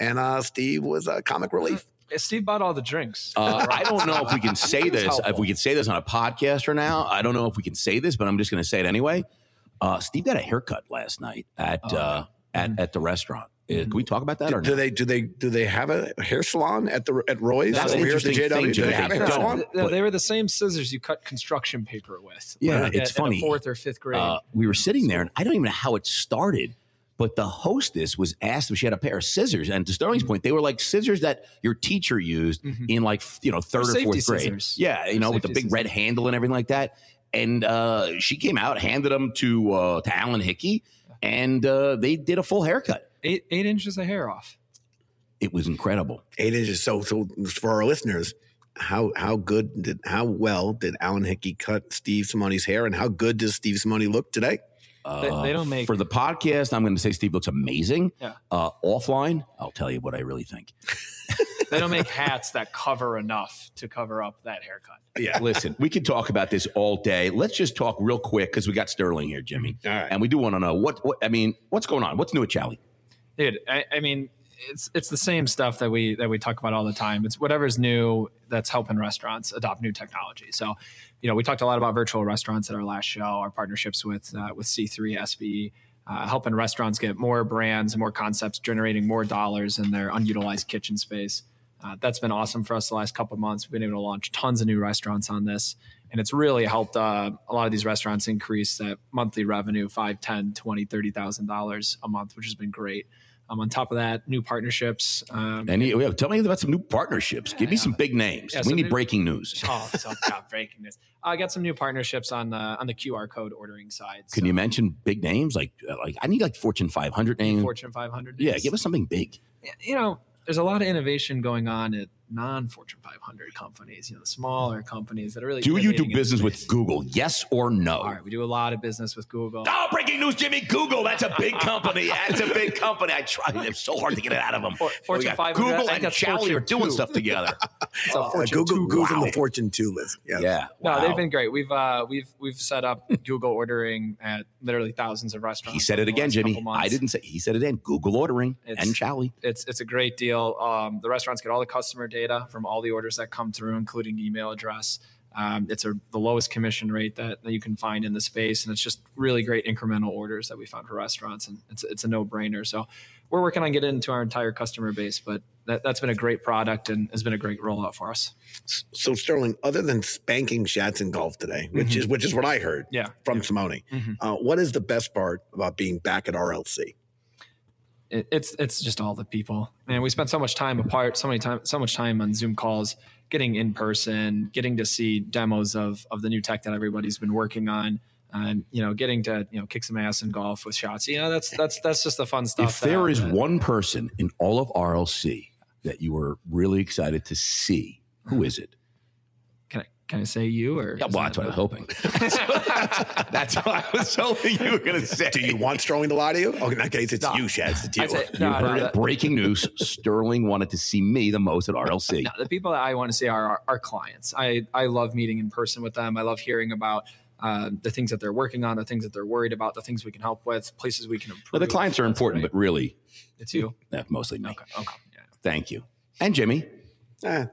and uh, Steve was a comic relief. Steve bought all the drinks. Uh, I don't know if we can say It was this, if we can say this on a podcast or now. I don't know if we can say this, but I'm just going to say it anyway. Uh, Steve got a haircut last night at Oh. uh, at, at the restaurant. Uh, can we talk about that or Do not? they do they do they have a hair salon at the at Roy's That's over an here at the interesting thing, Do Jimmy. they have a hair They salon? No, they were the same scissors you cut construction paper with. Yeah, at- it's at funny. A fourth or fifth grade. Uh, we were sitting there, and I don't even know how it started. But the hostess was asked if she had a pair of scissors, and to Sterling's point, they were like scissors that your teacher used Mhm. in like you know third or safety fourth grade. scissors. Yeah, you know, with the Safety big red handle and everything like that. And uh, she came out, handed them to uh, to Alan Hickey, and uh, they did a full haircut. eight eight inches of hair off. It was incredible. Eight inches. So so for our listeners, how how good did how well did Alan Hickey cut Steve Simone's hair, and how good does Steve Simone look today? They- Uh, they don't make- for the podcast. I'm going to say Steve looks amazing. Yeah. Uh, offline, I'll tell you what I really think. [LAUGHS] They don't make hats that cover enough to cover up that haircut. Yeah. Listen, we could talk about this all day. Let's just talk real quick because we got Sterling here, Jimmy, All right. and we do want to know what, what. I mean, what's going on? What's new at Chowly? dude I, I mean it's it's the same stuff that we that we talk about all the time it's whatever's new that's helping restaurants adopt new technology so you know we talked a lot about virtual restaurants at our last show our partnerships with uh, with c3 sbe uh, helping restaurants get more brands and more concepts generating more dollars in their unutilized kitchen space. Uh, that's been awesome for us the last couple months. We've been able to launch tons of new restaurants on this and it's really helped uh, a lot of these restaurants increase that monthly revenue 5 10 20 30000 dollars a month which has been great um, on top of that, new partnerships. Um, And you, tell me about some new partnerships. Give me Yeah. some big names. Yeah, we need new- breaking news. [LAUGHS] oh, so God, breaking this! I got some new partnerships on the on the QR code ordering side. Can So, you mention big names? Like, uh, like I need like Fortune 500 names. Fortune 500? Yeah, give us something big. You know, there's a lot of innovation going on at non-Fortune 500 companies. You know, the smaller companies that are really. Do you do business with. Google? Yes or no? All right, we do a lot of business with Google. Oh, breaking news, Jimmy. Google. That's a big company. That's a big company. I tried. It's so hard to get it out of them. For- Fortune 500, Google and that's Chowly are doing 2. stuff together. [LAUGHS] It's a Uh, Fortune Google 2 Google's in wow. the Fortune two list. Yes. Yeah. No, Wow. they've been great. We've uh, we've we've set up [LAUGHS] Google ordering at literally thousands of restaurants. He said it again, Jimmy. I didn't say. He said it again. Google ordering It's- and Chowly. it's it's a great deal. Um, the restaurants get all the customer data from all the orders that come through, including email address. Um, it's a, the lowest commission rate that, that you can find in the space, and it's just really great incremental orders that we found for restaurants, and it's it's a no brainer. So we're working on getting into our entire customer base, but that, that's been a great product and has been a great rollout for us. So Sterling, other than spanking Shats in golf today, which is which is what I heard Yeah, from Simone, Mhm. uh, what is the best part about being back at RLC? It, it's it's just all the people. And we spent so much time apart so many time so much time on zoom calls getting in person getting to see demos of of the new tech that everybody's been working on and you know getting to you know kick some ass in golf with Shats. You know that's that's that's just the fun stuff If there that- is that- one person in all of RLC that you were really excited to see, who hmm. is it? Can I say you or Yeah, well, that that's what I was hoping. [LAUGHS] that's what I was hoping you were going [LAUGHS] to say. Do you want Sterling to lie to you? Oh, in that case, it's No. you, Shats. It's you. Say, You no, no, heard the- it. Breaking news: Sterling wanted to see me the most at RLC. No, the people that I want to see are our, our clients. I, I love meeting in person with them. I love hearing about uh, the things that they're working on, the things that they're worried about, the things we can help with, places we can improve. Well, the clients are important, great. but really, it's you. eh, mostly me. Okay. Okay. Yeah. Thank you. And Jimmy. Eh,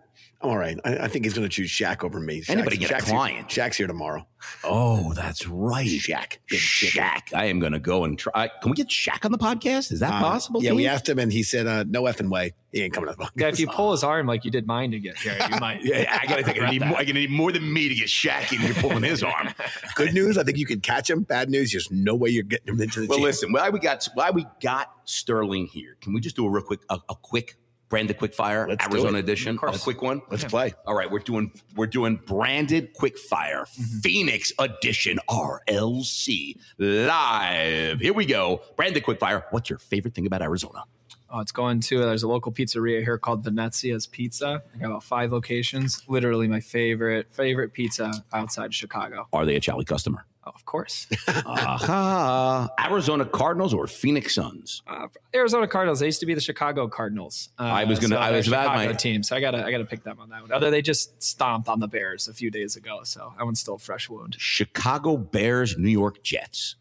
I'm all right. I, I think he's going to choose Shaq over me. Shaq's, Anybody get a client. Here, Shaq's here tomorrow. Oh, that's right. Shaq. Big chicken. Shaq. I am going to go and try. Can we get Shaq on the podcast? Is that Uh, possible? Yeah, we asked him, and he said, uh, "No effing way. He ain't coming to the podcast." Yeah, if you pull his arm like you did mine to get here, you [LAUGHS] might. Yeah, I gotta think. I need, more, I need more than me to get Shaq in here pulling his arm. [LAUGHS] Good news, I think you can catch him. Bad news, there's no way you're getting him into the Well, team. listen. Why we got why we got Sterling here? Can we just do a real quick a, a quick branded quick fire Let's Arizona edition? A quick one. Let's play. All right, we're doing we're doing branded quick fire mm-hmm. Phoenix edition RLC live. Here we go. Branded quick fire. What's your favorite thing about Arizona? Oh, it's going to. Uh, there's a local pizzeria here called Venezia's Pizza. I got about five locations. Literally my favorite favorite pizza outside Chicago. Are they a Chowly customer? Oh, of course. Aha. [LAUGHS] Arizona Cardinals or Phoenix Suns? Uh, Arizona Cardinals. They used to be the Chicago Cardinals. Uh, I was gonna- so I was about my team, so I gotta. I gotta pick them on that one. Although they just stomped on the Bears a few days ago, so that one's still a fresh wound. Chicago Bears, New York Jets.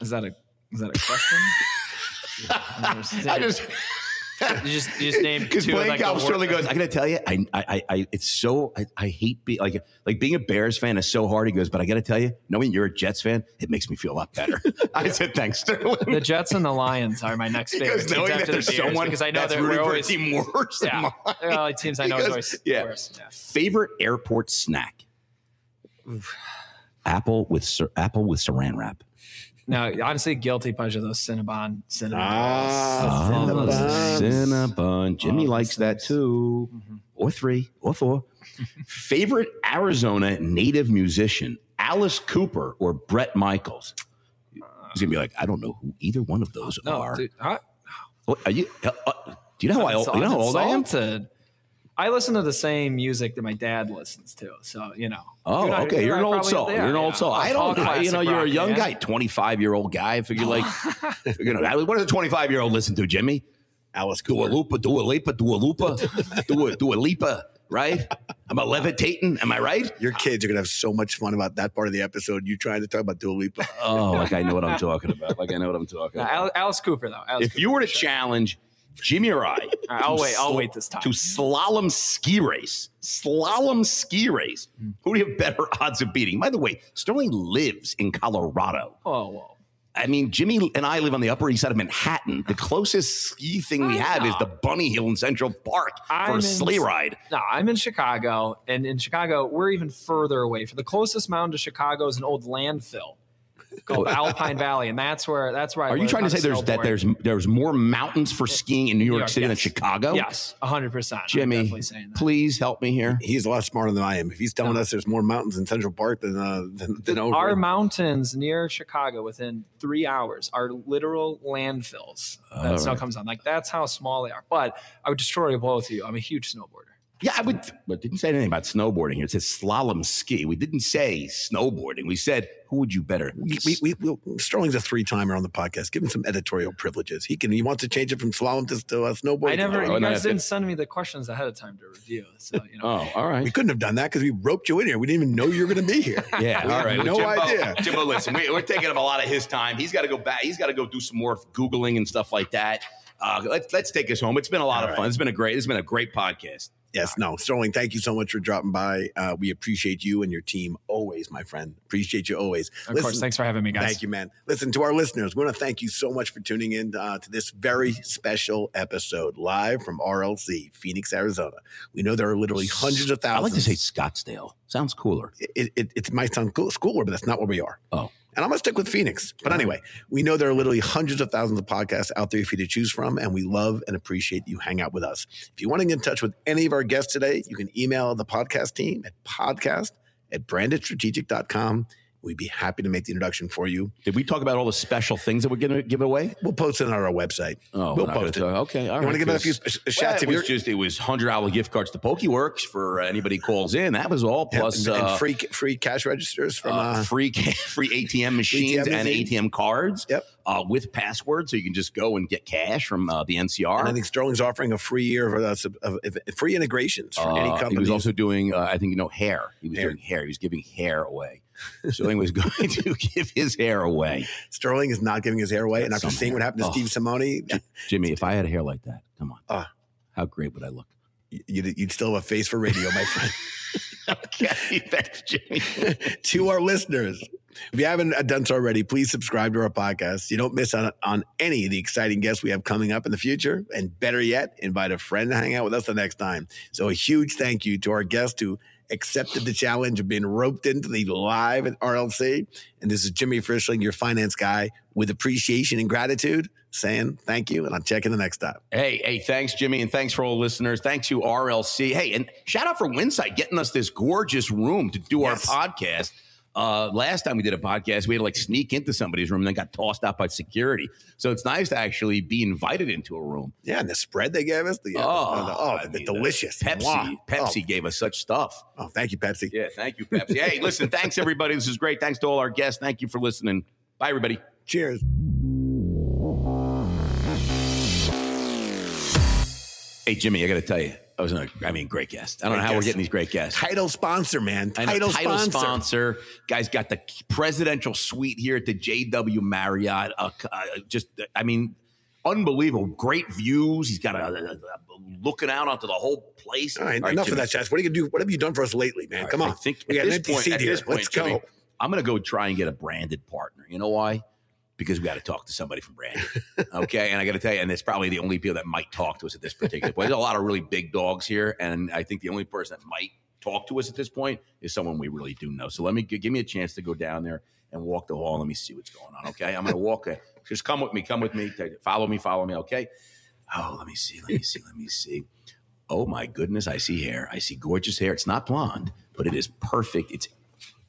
Is that a is that a question? [LAUGHS] I. I just You just you just named Because [LAUGHS] two of, playing like, the Sterling goes. I gotta tell you, I, I, I, it's so I, I hate being like like being a Bears fan is so hard. He goes, but I gotta tell you, knowing you're a Jets fan, it makes me feel a lot better. [LAUGHS] [LAUGHS] I said, thanks, Sterling. The Jets and the Lions are my next favorite because teams knowing after that there's the Bears someone because I know that's they're rooting we're for always a team worse than yeah. mine. They're all teams I know is always yeah. worse. Yeah. Favorite airport snack? Apple with sir, apple with saran wrap. No, honestly, guilty pleasure those Cinnabon Cinnabon, Ah, rolls. Cinnabons. Cinnabon. Jimmy Oh, likes that those too. Or three, or four. [LAUGHS] Favorite Arizona native musician, Alice Cooper or Bret Michaels? He's gonna be like, I don't know who either one of those No, are. dude, huh? What, are you? Uh, uh, do you know how I, you know how old I am? Insulted. I listen to the same music that my dad listens to, so you know. Oh, You're not- okay. You're an old probably soul. there, You're an old soul. I don't. I, you know, you're a young man. guy, 25 year old guy. I [LAUGHS] figure like, you know, what does a 25 year old listen to, Jimmy? Alice Dua Cooper. Lupa, Dua Lipa, Dua Lupa, [LAUGHS] Dua, Dua Lipa, right? Am I levitating? Am I right? Your kids are gonna have so much fun about that part of the episode. You trying to talk about Dua Lipa. Oh, like I know what I'm [LAUGHS] talking about. Like I know what I'm talking about. Alice Cooper though. Alice If Cooper, you were to sure. challenge Jimmy or I, I'll wait. I'll sl- wait this time. to slalom ski race, slalom ski race, Hmm. who do you have better [LAUGHS] odds of beating? By the way, Sterling lives in Colorado. Oh, whoa. I mean, Jimmy and I live on the Upper East Side of Manhattan. The closest ski thing we have is the Bunny Hill in Central Park for I'm a in- sleigh ride. No, I'm in Chicago, and in Chicago, we're even further away. For the closest mountain to Chicago is an old landfill called Alpine Valley, and that's where that's where I Are you trying to say there's that there's there's more mountains for skiing in New York, York, City than. Chicago? Yes, hundred percent. Jimmy, definitely saying that. please help me here. He's a lot smarter than I am. If he's telling us there's more mountains in Central Park than uh, [LAUGHS] than, than over. Our mountains near Chicago within three hours are literal landfills that All snow right. comes on. Like that's how small they are. But I would destroy both of you. I'm a huge snowboarder. Yeah, I would, but didn't say anything about snowboarding here. It says slalom ski. We didn't say snowboarding. We said who would you better? we, we, we, we, Sterling's a three timer on the podcast. Give him some editorial privileges. He can. He wants to change it from slalom to, to uh, snowboarding. I never. Oh, you no, guys that's didn't good. send me the questions ahead of time to review. So you know. Oh, all right. We couldn't have done that because we roped you in here. We didn't even know you were going to be here. [LAUGHS] Yeah, We all had right. No Jimbo, idea. Jimbo, listen, we, we're taking up a lot of his time. He's got to go back. He's got to go do some more googling and stuff like that. Uh, let's let's take us home. It's been a lot All of fun. It's been a great. It's been a great podcast. Yes, no, Sterling. Thank you so much for dropping by. Uh, we appreciate you and your team always, my friend. Appreciate you always. Of course. Thanks for having me, guys. Thank you, man. Listen to our listeners. We want to thank you so much for tuning in uh, to this very special episode live from RLC, Phoenix, Arizona. We know there are literally hundreds of thousands. I like to say Scottsdale. Sounds cooler. it, it, it might sound cool, cooler, but that's not where we are. Oh. And I'm going to stick with Phoenix. But anyway, we know there are literally hundreds of thousands of podcasts out there for you to choose from, and we love and appreciate you hang out with us. If you want to get in touch with any of our guests today, you can email the podcast team at podcast at brandedstrategic.com. We'd be happy to make the introduction for you. Did we talk about all the special things that we're going to give away? We'll post it on our website. Oh, we'll post it. talk- Okay, all You right. want to give it a few sh- Well, Shats it was just it was hundred dollar gift cards to PokeWorks for uh, anybody who calls in. That was all. Plus and, and uh, free free cash registers from uh, uh, free ca- [LAUGHS] free ATM machines and machine. ATM cards. Yep. Uh, with passwords, so you can just go and get cash from uh, the NCR. and I think Sterling's offering a free year of, uh, sub- of, of free integrations for any Uh, company. He was also doing, uh, I think, you know, hair. He was Hair. doing hair. He was giving hair away. Sterling was going [LAUGHS] to give his hair away. Sterling is not giving his hair away. And after seeing what happened to Oh. Steve Simone, Jimmy, if I had a hair like that, come on. Ah. How great would I look? you'd, you'd still have a face for radio, my friend. [LAUGHS] [LAUGHS] okay, thanks, Jimmy. to our listeners, if you haven't done so already, please subscribe to our podcast. You don't miss out on any of the exciting guests we have coming up in the future. And better yet, invite a friend to hang out with us the next time. So a huge thank you to our guest who accepted the challenge of being roped into the live at RLC. And this is Jimmy Frischling, your finance guy, with appreciation and gratitude, saying thank you. And I'll check in the next time. Hey, hey, thanks, Jimmy, and thanks for all the listeners. Thanks to RLC. Hey, and shout out for Winsight getting us this gorgeous room to do Yes. our podcast. Uh, last time we did a podcast, we had to like sneak into somebody's room and then got tossed out by security. So it's nice to actually be invited into a room. Yeah, and the spread they gave us, the, uh, Oh, the, oh, I mean, delicious. Pepsi, Mwah. Pepsi gave us such stuff. Oh, oh, thank you, Pepsi. Yeah, thank you, Pepsi. hey, [LAUGHS] listen, thanks everybody. This is great. Thanks to all our guests. Thank you for listening. Bye, everybody. Cheers. Hey, Jimmy, I got to tell you, I was, in a, I mean, great guest. I don't know Great how we're getting these great guests. Title sponsor, man. Know, Title, title sponsor. sponsor. Guys got the presidential suite here at the JW Marriott. Uh, uh, just, I mean, unbelievable. Great views. He's got a, a- a- looking out onto the whole place. All right, All right, enough Jimmy. of that, Shats. What are you gonna do? What have you done for us lately, man? All Come on. I think we at got an this empty point, seat here. this point, Let's go. I'm going to go try and get a branded partner. You know why? Because we got to talk to somebody from branded. Okay, and I got to tell you, and it's probably the only people that might talk to us at this particular point. There's a lot of really big dogs here, and I think the only person that might talk to us at this point is someone we really do know. So let me give me a chance to go down there and walk the hall. Let me see what's going on. Okay, I'm going to walk. Just come with me. Come with me. Follow me. Follow me. Okay. Oh, let me see. Let me see. Let me see. Oh my goodness, I see hair. I see gorgeous hair. It's not blonde, but it is perfect. It's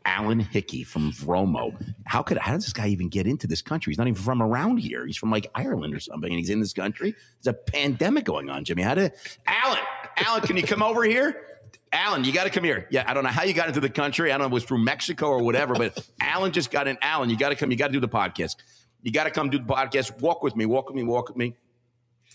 Alan Hickey from Vromo. How could how does this guy even get into this country? He's not even from around here. He's from like Ireland or something, and he's in this country. There's a pandemic going on, Jimmy. How did Alan? Alan, can you come over here? Alan, you got to come here. Yeah, I don't know how you got into the country. I don't know if it was through Mexico or whatever, but Alan just got in. Alan, you got to come. You got to do the podcast. You got to come do the podcast. Walk with me. Walk with me. Walk with me.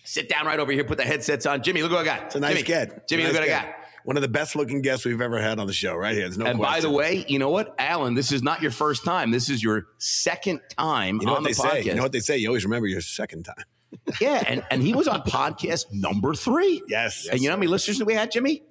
Sit down right over here. Put the headsets on. Jimmy, look what I got. It's a nice Jimmy, get. Jimmy, Nice look what I got. One of the best looking guests we've ever had on the show, right here. No and by the way, you know what, Alan? This is not your first time. This is your second time you know on what the they podcast. say. You know what they say. You always remember your second time. [LAUGHS] yeah, and, and he was on podcast number three. Yes. and you know how many listeners we had, Jimmy?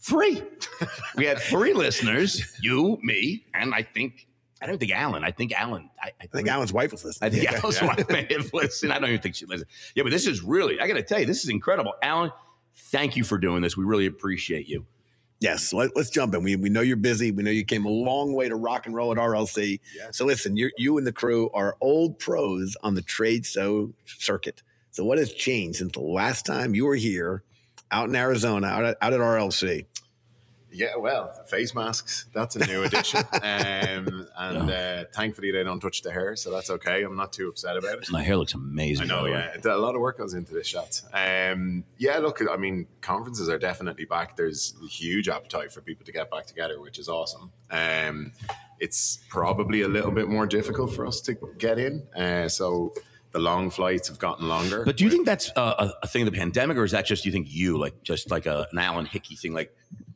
Three. [LAUGHS] we had three listeners. You, me, and I think I don't think Alan. I think Alan. I, I I think Alan's wife was listening. I think [LAUGHS] Yeah. Alan's wife may have listened. I don't even think she listened. Yeah, but this is really. I got to tell you, this is incredible, Alan. Thank you for doing this. We really appreciate you. Yes, let, us jump in. We, we know you're busy. We know you came a long way to rock and roll at RLC. So listen, you you and the crew are old pros on the trade show circuit. So what has changed since the last time you were here, out in Arizona, out at, out at RLC? Yeah, well, face masks, that's a new addition. [LAUGHS] um, and uh, thankfully, they don't touch the hair, so that's okay. I'm not too upset about it. My hair looks amazing. I know, the way. yeah. A lot of work goes into this shot. Um, yeah, look, I mean, conferences are definitely back. There's a huge appetite for people to get back together, which is awesome. Um, it's probably a little bit more difficult for us to get in. Uh, so the long flights have gotten longer. But do you think that's a, a, a thing of the pandemic, or is that just you think you like just like a, an Alan Hickey thing? Like,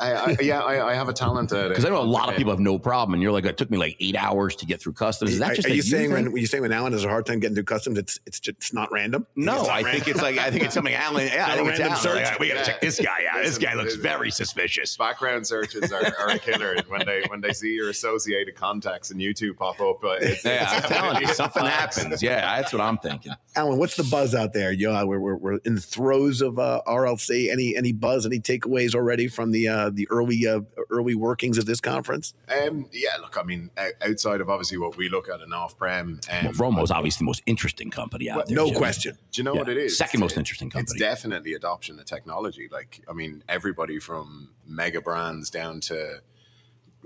I, I, yeah, I, I have a talent at it. Because I know a lot of people have no problem, and you're like, it took me like eight hours to get through customs. Is that are, just are a you saying thing? when, when you say when Alan has a hard time getting through customs, it's it's just it's not random? No, not I think it's like I think it's something Alan. Yeah, [LAUGHS] I think it's random Alan. search? Like, we got to Yeah. check this guy out. This guy looks very suspicious. background searches are, are a killer when they when they see your associated contacts and YouTube pop up. But it's, Yeah, I'm telling you, something flags. happens. Yeah, that's what I'm thinking. Alan, what's the buzz out there? You know, we're, we're, we're in the throes of uh, RLC. Any any buzz? Any takeaways already from the uh, the early uh, early workings of this conference? Um, yeah, look, I mean, outside of obviously what we look at in off-prem, um, Well, Vromo's obviously the most interesting company out there. No Jimmy. question. do you know Yeah, what it is? second most interesting company. It's definitely adoption of technology. Like, I mean, everybody from mega brands down to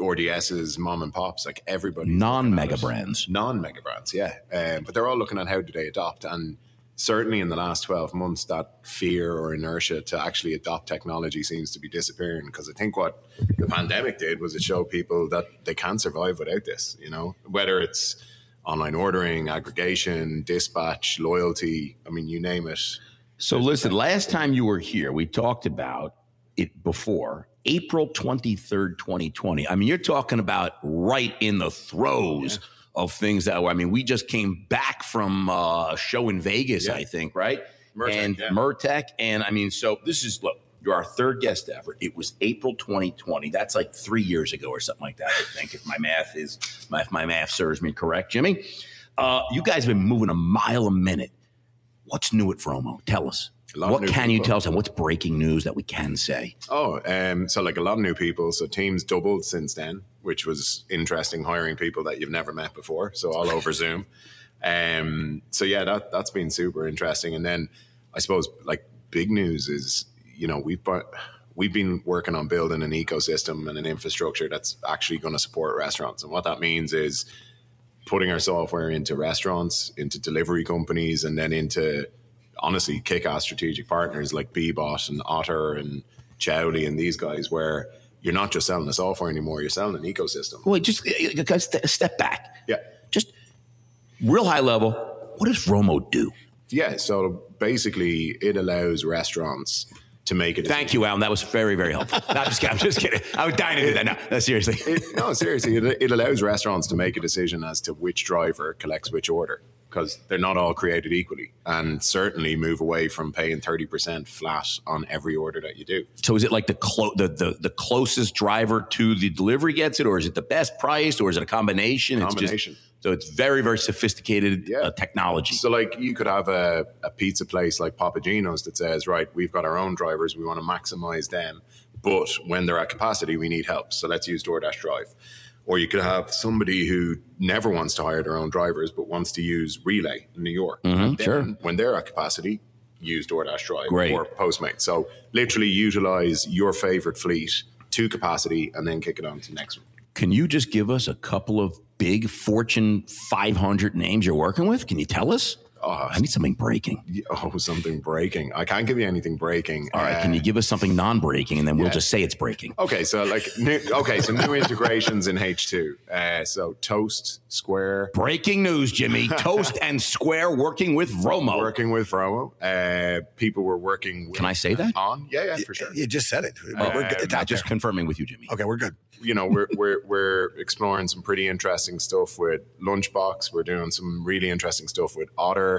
RDS's, mom and pops, like everybody. Non-mega brands. non-mega brands, yeah. Um, but they're all looking at how do they adopt, and certainly in the last twelve months, that fear or inertia to actually adopt technology seems to be disappearing. Because I think what the pandemic did was it showed people that they can survive without this. You know, whether it's online ordering, aggregation, dispatch, loyalty. I mean, you name it. So listen, last time you were here, we talked about it before. April 23rd, 2020. I mean, you're talking about right in the throes of things that were, I mean, we just came back from uh, a show in Vegas, Yeah. I think, right? And yeah. MURTEC. And I mean, so this is, look, you're our third guest ever. It was April 2020. That's like three years ago or something like that, I think, if my math is, my, if my math serves me correct. Jimmy, uh, you guys have been moving a mile a minute. What's new at Vromo? Tell us. What can you tell us? And what's breaking news that we can say? Oh, um, so like a lot of new people. So teams doubled since then, which was interesting. Hiring people that you've never met before, so all over [LAUGHS] Zoom. Um, so yeah, that that's been super interesting. And then I suppose like big news is you know we've we've been working on building an ecosystem and an infrastructure that's actually going to support restaurants. And what that means is putting our software into restaurants, into delivery companies, and then into honestly kick-ass strategic partners like Bbot and Otter and Chowly and these guys, where you're not just selling the software anymore, you're selling an ecosystem. Wait, just uh, guys, st- step back. Yeah. Just real high level. What does Vromo do? Yeah. So basically, it allows restaurants to make it. Thank you, Alan. That was very, very helpful. no, [LAUGHS] I'm just kidding. I'm just kidding. I was dying to do that. No, no seriously. It, no, seriously, it, it allows restaurants to make a decision as to which driver collects which order. Because they're not all created equally. And certainly move away from paying 30% flat on every order that you do. So is it like the, clo- the the the closest driver to the delivery gets it, or is it the best priced, or is it a combination? Combination. It's just, so it's very very sophisticated Yeah. uh, technology. So, like, you could have a, a pizza place like Papa Gino's that says, right, we've got our own drivers, we want to maximize them, but when they're at capacity, we need help. So let's use DoorDash Drive. Or you could have somebody who never wants to hire their own drivers, but wants to use Relay in New York. Mm-hmm, then sure. When they're at capacity, use DoorDash Drive Great. or Postmates. So literally utilize your favorite fleet to capacity and then kick it on to the next one. Can you just give us a couple of big Fortune 500 names you're working with? Can you tell us? Oh, I need something breaking. oh, something breaking. I can't give you anything breaking. All right, Uh, can you give us something non-breaking, and then we'll just say it's breaking. Okay, so like new, okay, so new integrations in H2. Uh, so Toast, Square, Breaking news, Jimmy. [LAUGHS] Toast and Square working with Vromo. working with Vromo. Uh, people were working. With, Can I say that? On, yeah, yeah, for sure. You just said it. We're, Uh, we're good. It's I'm out just there. confirming with you, Jimmy. Okay, we're good. You know, we're we're we're exploring some pretty interesting stuff with Lunchbox. We're doing some really interesting stuff with Otter.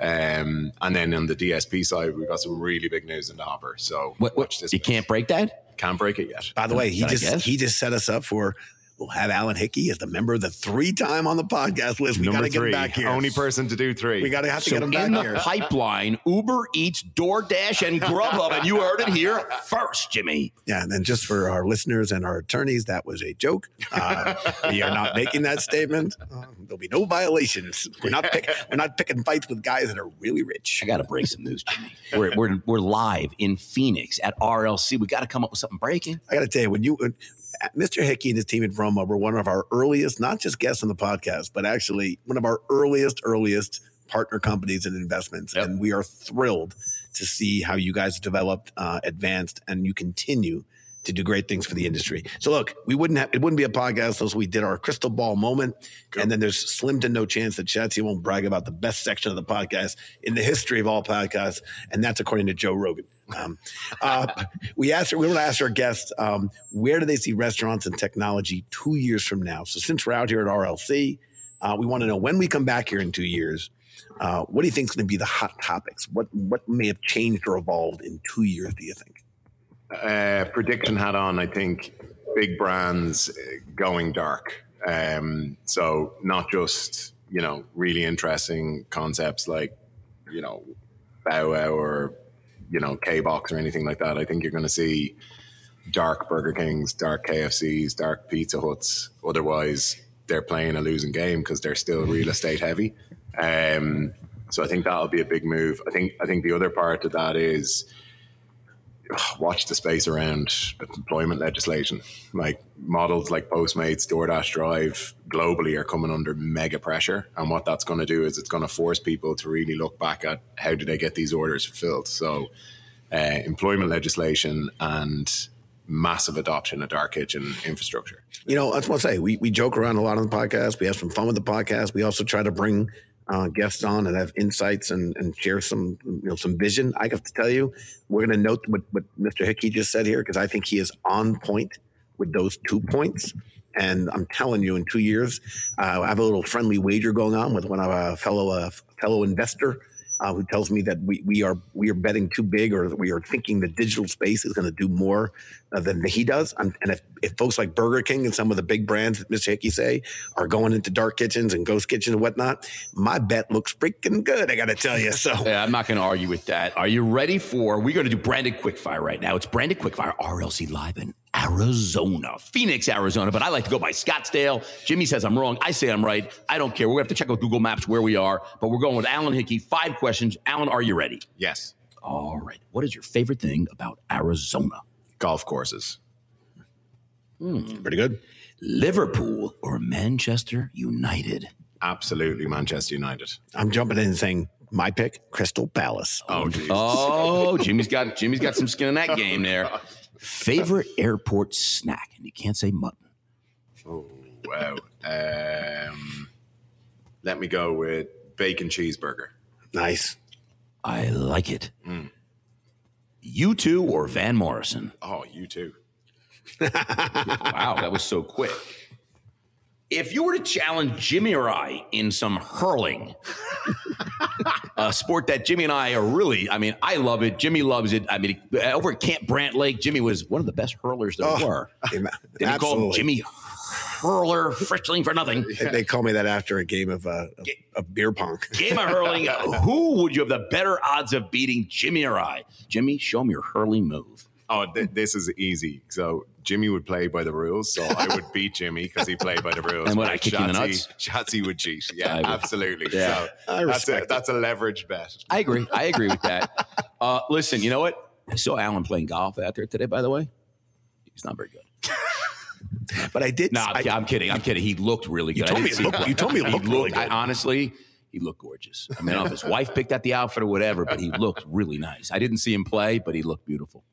Um, and then on the DSP side, we've got some really big news in the hopper. So What, what, watch this. you space. can't break that? can't break it yet. By the way, he Can just he just set us up for. We'll have Alan Hickey as the member of the three time on the podcast list. We got Number to get him back here. only person to do three. we got to have to So get him back in the here. pipeline, Uber Eats, DoorDash, and Grubhub, and you heard it here first, Jimmy. Yeah, and then just for our listeners and our attorneys, that was a joke. Uh, we are not making that statement. Uh, there'll be no violations. We're not pick, we're not picking fights with guys that are really rich. I got to break some news, Jimmy. We're, we're, we're live in Phoenix at RLC. We got to come up with something breaking. I got to tell you, when you, when, Mr. Hickey and his team at Vromo were one of our earliest, not just guests on the podcast, but actually one of our earliest, earliest partner companies and investments. Yep. And we are thrilled to see how you guys have developed, uh, advanced, and you continue to do great things for the industry. So look, we wouldn't have, it wouldn't be a podcast unless we did our crystal ball moment. And then there's slim to no chance that Shatsy won't brag about the best section of the podcast in the history of all podcasts. And that's according to Joe Rogan. Um, uh, we asked, we want to ask our guests, um, where do they see restaurants and technology two years from now? So since we're out here at RLC, uh, we want to know when we come back here in two years, uh, what do you think is going to be the hot topics? What what may have changed or evolved in two years? Do you think? uh, prediction hat on, I think big brands uh, going dark. Um, so not just you know really interesting concepts like you know Bow Wow or you know K Box or anything like that. I think you're going to see dark Burger Kings, dark KFCs, dark Pizza Huts. Otherwise, they're playing a losing game because they're still real estate heavy. Um, so I think that'll be a big move. I think I think the other part of that is [SIGHS] watch the space around employment legislation. Like models like Postmates, DoorDash Drive globally are coming under mega pressure. And what that's going to do is it's going to force people to really look back at how do they get these orders fulfilled. So, uh, employment legislation and massive adoption of dark kitchen infrastructure. You know, that's what I say. We we joke around a lot on the podcast. We have some fun with the podcast. We also try to bring uh, guests on and have insights and, and share some you know some vision. I have to tell you, we're going to note what, what Mr. Hickey just said here because I think he is on point with those two points. And I'm telling you, in two years, uh, I have a little friendly wager going on with one of our fellow uh, fellow investor uh, who tells me that we, we are we are betting too big or we are thinking the digital space is going to do more uh, than he does. And if, if folks like Burger King and some of the big brands that Mr. Hickey say are going into dark kitchens and ghost kitchens and whatnot, my bet looks freaking good. I got to tell you. So Yeah, I'm not going to argue with that. Are you ready for? We're going to do branded quickfire right now. It's branded quickfire RLC live in Arizona, Phoenix, Arizona. But I like to go by Scottsdale. Jimmy says I'm wrong. I say I'm right. I don't care. We're going to have to check out Google Maps where we are. But we're going with Alan Hickey. Five questions. Alan, are you ready? Yes, All right. What is your favorite thing about Arizona? golf courses. Hmm. pretty good. Liverpool or Manchester United? Absolutely, Manchester United. I'm jumping in and saying my pick, Crystal Palace. Oh, geez. Oh, Jimmy's got Jimmy's got some skin in that game there. [LAUGHS] Favorite airport snack, and you can't say mutton. Oh, wow. Um, let me go with bacon cheeseburger. Nice. I like it. Mm. U2 or Van Morrison? Oh, you too. [LAUGHS] Wow, that was so quick. If you were to challenge Jimmy or I in some hurling, a sport that Jimmy and I are really. I mean, I love it. Jimmy loves it. I mean, over at Camp Brant Lake, Jimmy was one of the best hurlers there Oh, were. [LAUGHS] Didn't call him Jimmy Hurler Frischling for nothing? They, they call me that after a game of uh, of, of beer pong. [LAUGHS] Game of hurling. uh, Who would you have the better odds of beating, Jimmy or I? Jimmy, show me your hurling move. Oh, th- this is easy. So Jimmy would play by the rules, so I would beat Jimmy because he played by the rules. And would I But kick you in the nuts? Shatsy would cheat. [LAUGHS] Yeah, would. absolutely. Yeah. So I that's a, respect it. that's a leverage bet. I agree. I agree with that. [LAUGHS] Uh, listen, you know what? I saw Alan playing golf out there today. By the way, he's not very good. [LAUGHS] But I did. No, I, I'm, I'm kidding. I'm kidding. He looked really good. You told I me didn't it looked- you told me it He looked really I, good. honestly, he looked gorgeous. I mean, I don't know if his wife picked out the outfit or whatever, but he looked really nice. I didn't see him play, but he looked beautiful.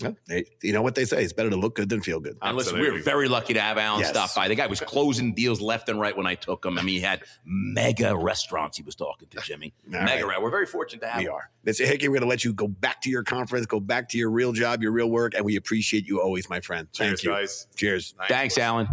Yeah, they- you know what they say? It's better to look good than feel good. And listen, we Absolutely. were very lucky to have Alan Yes. stop by. The guy was closing deals left and right when I took him. I mean, he had mega restaurants he was talking to, [LAUGHS] Jimmy. Mega. right. We're very fortunate to have We him. are. say, Hickey, we're going to let you go back to your conference, go back to your real job, your real work, and we appreciate you always, my friend. Thank you. guys. Cheers. Thanks, Alan.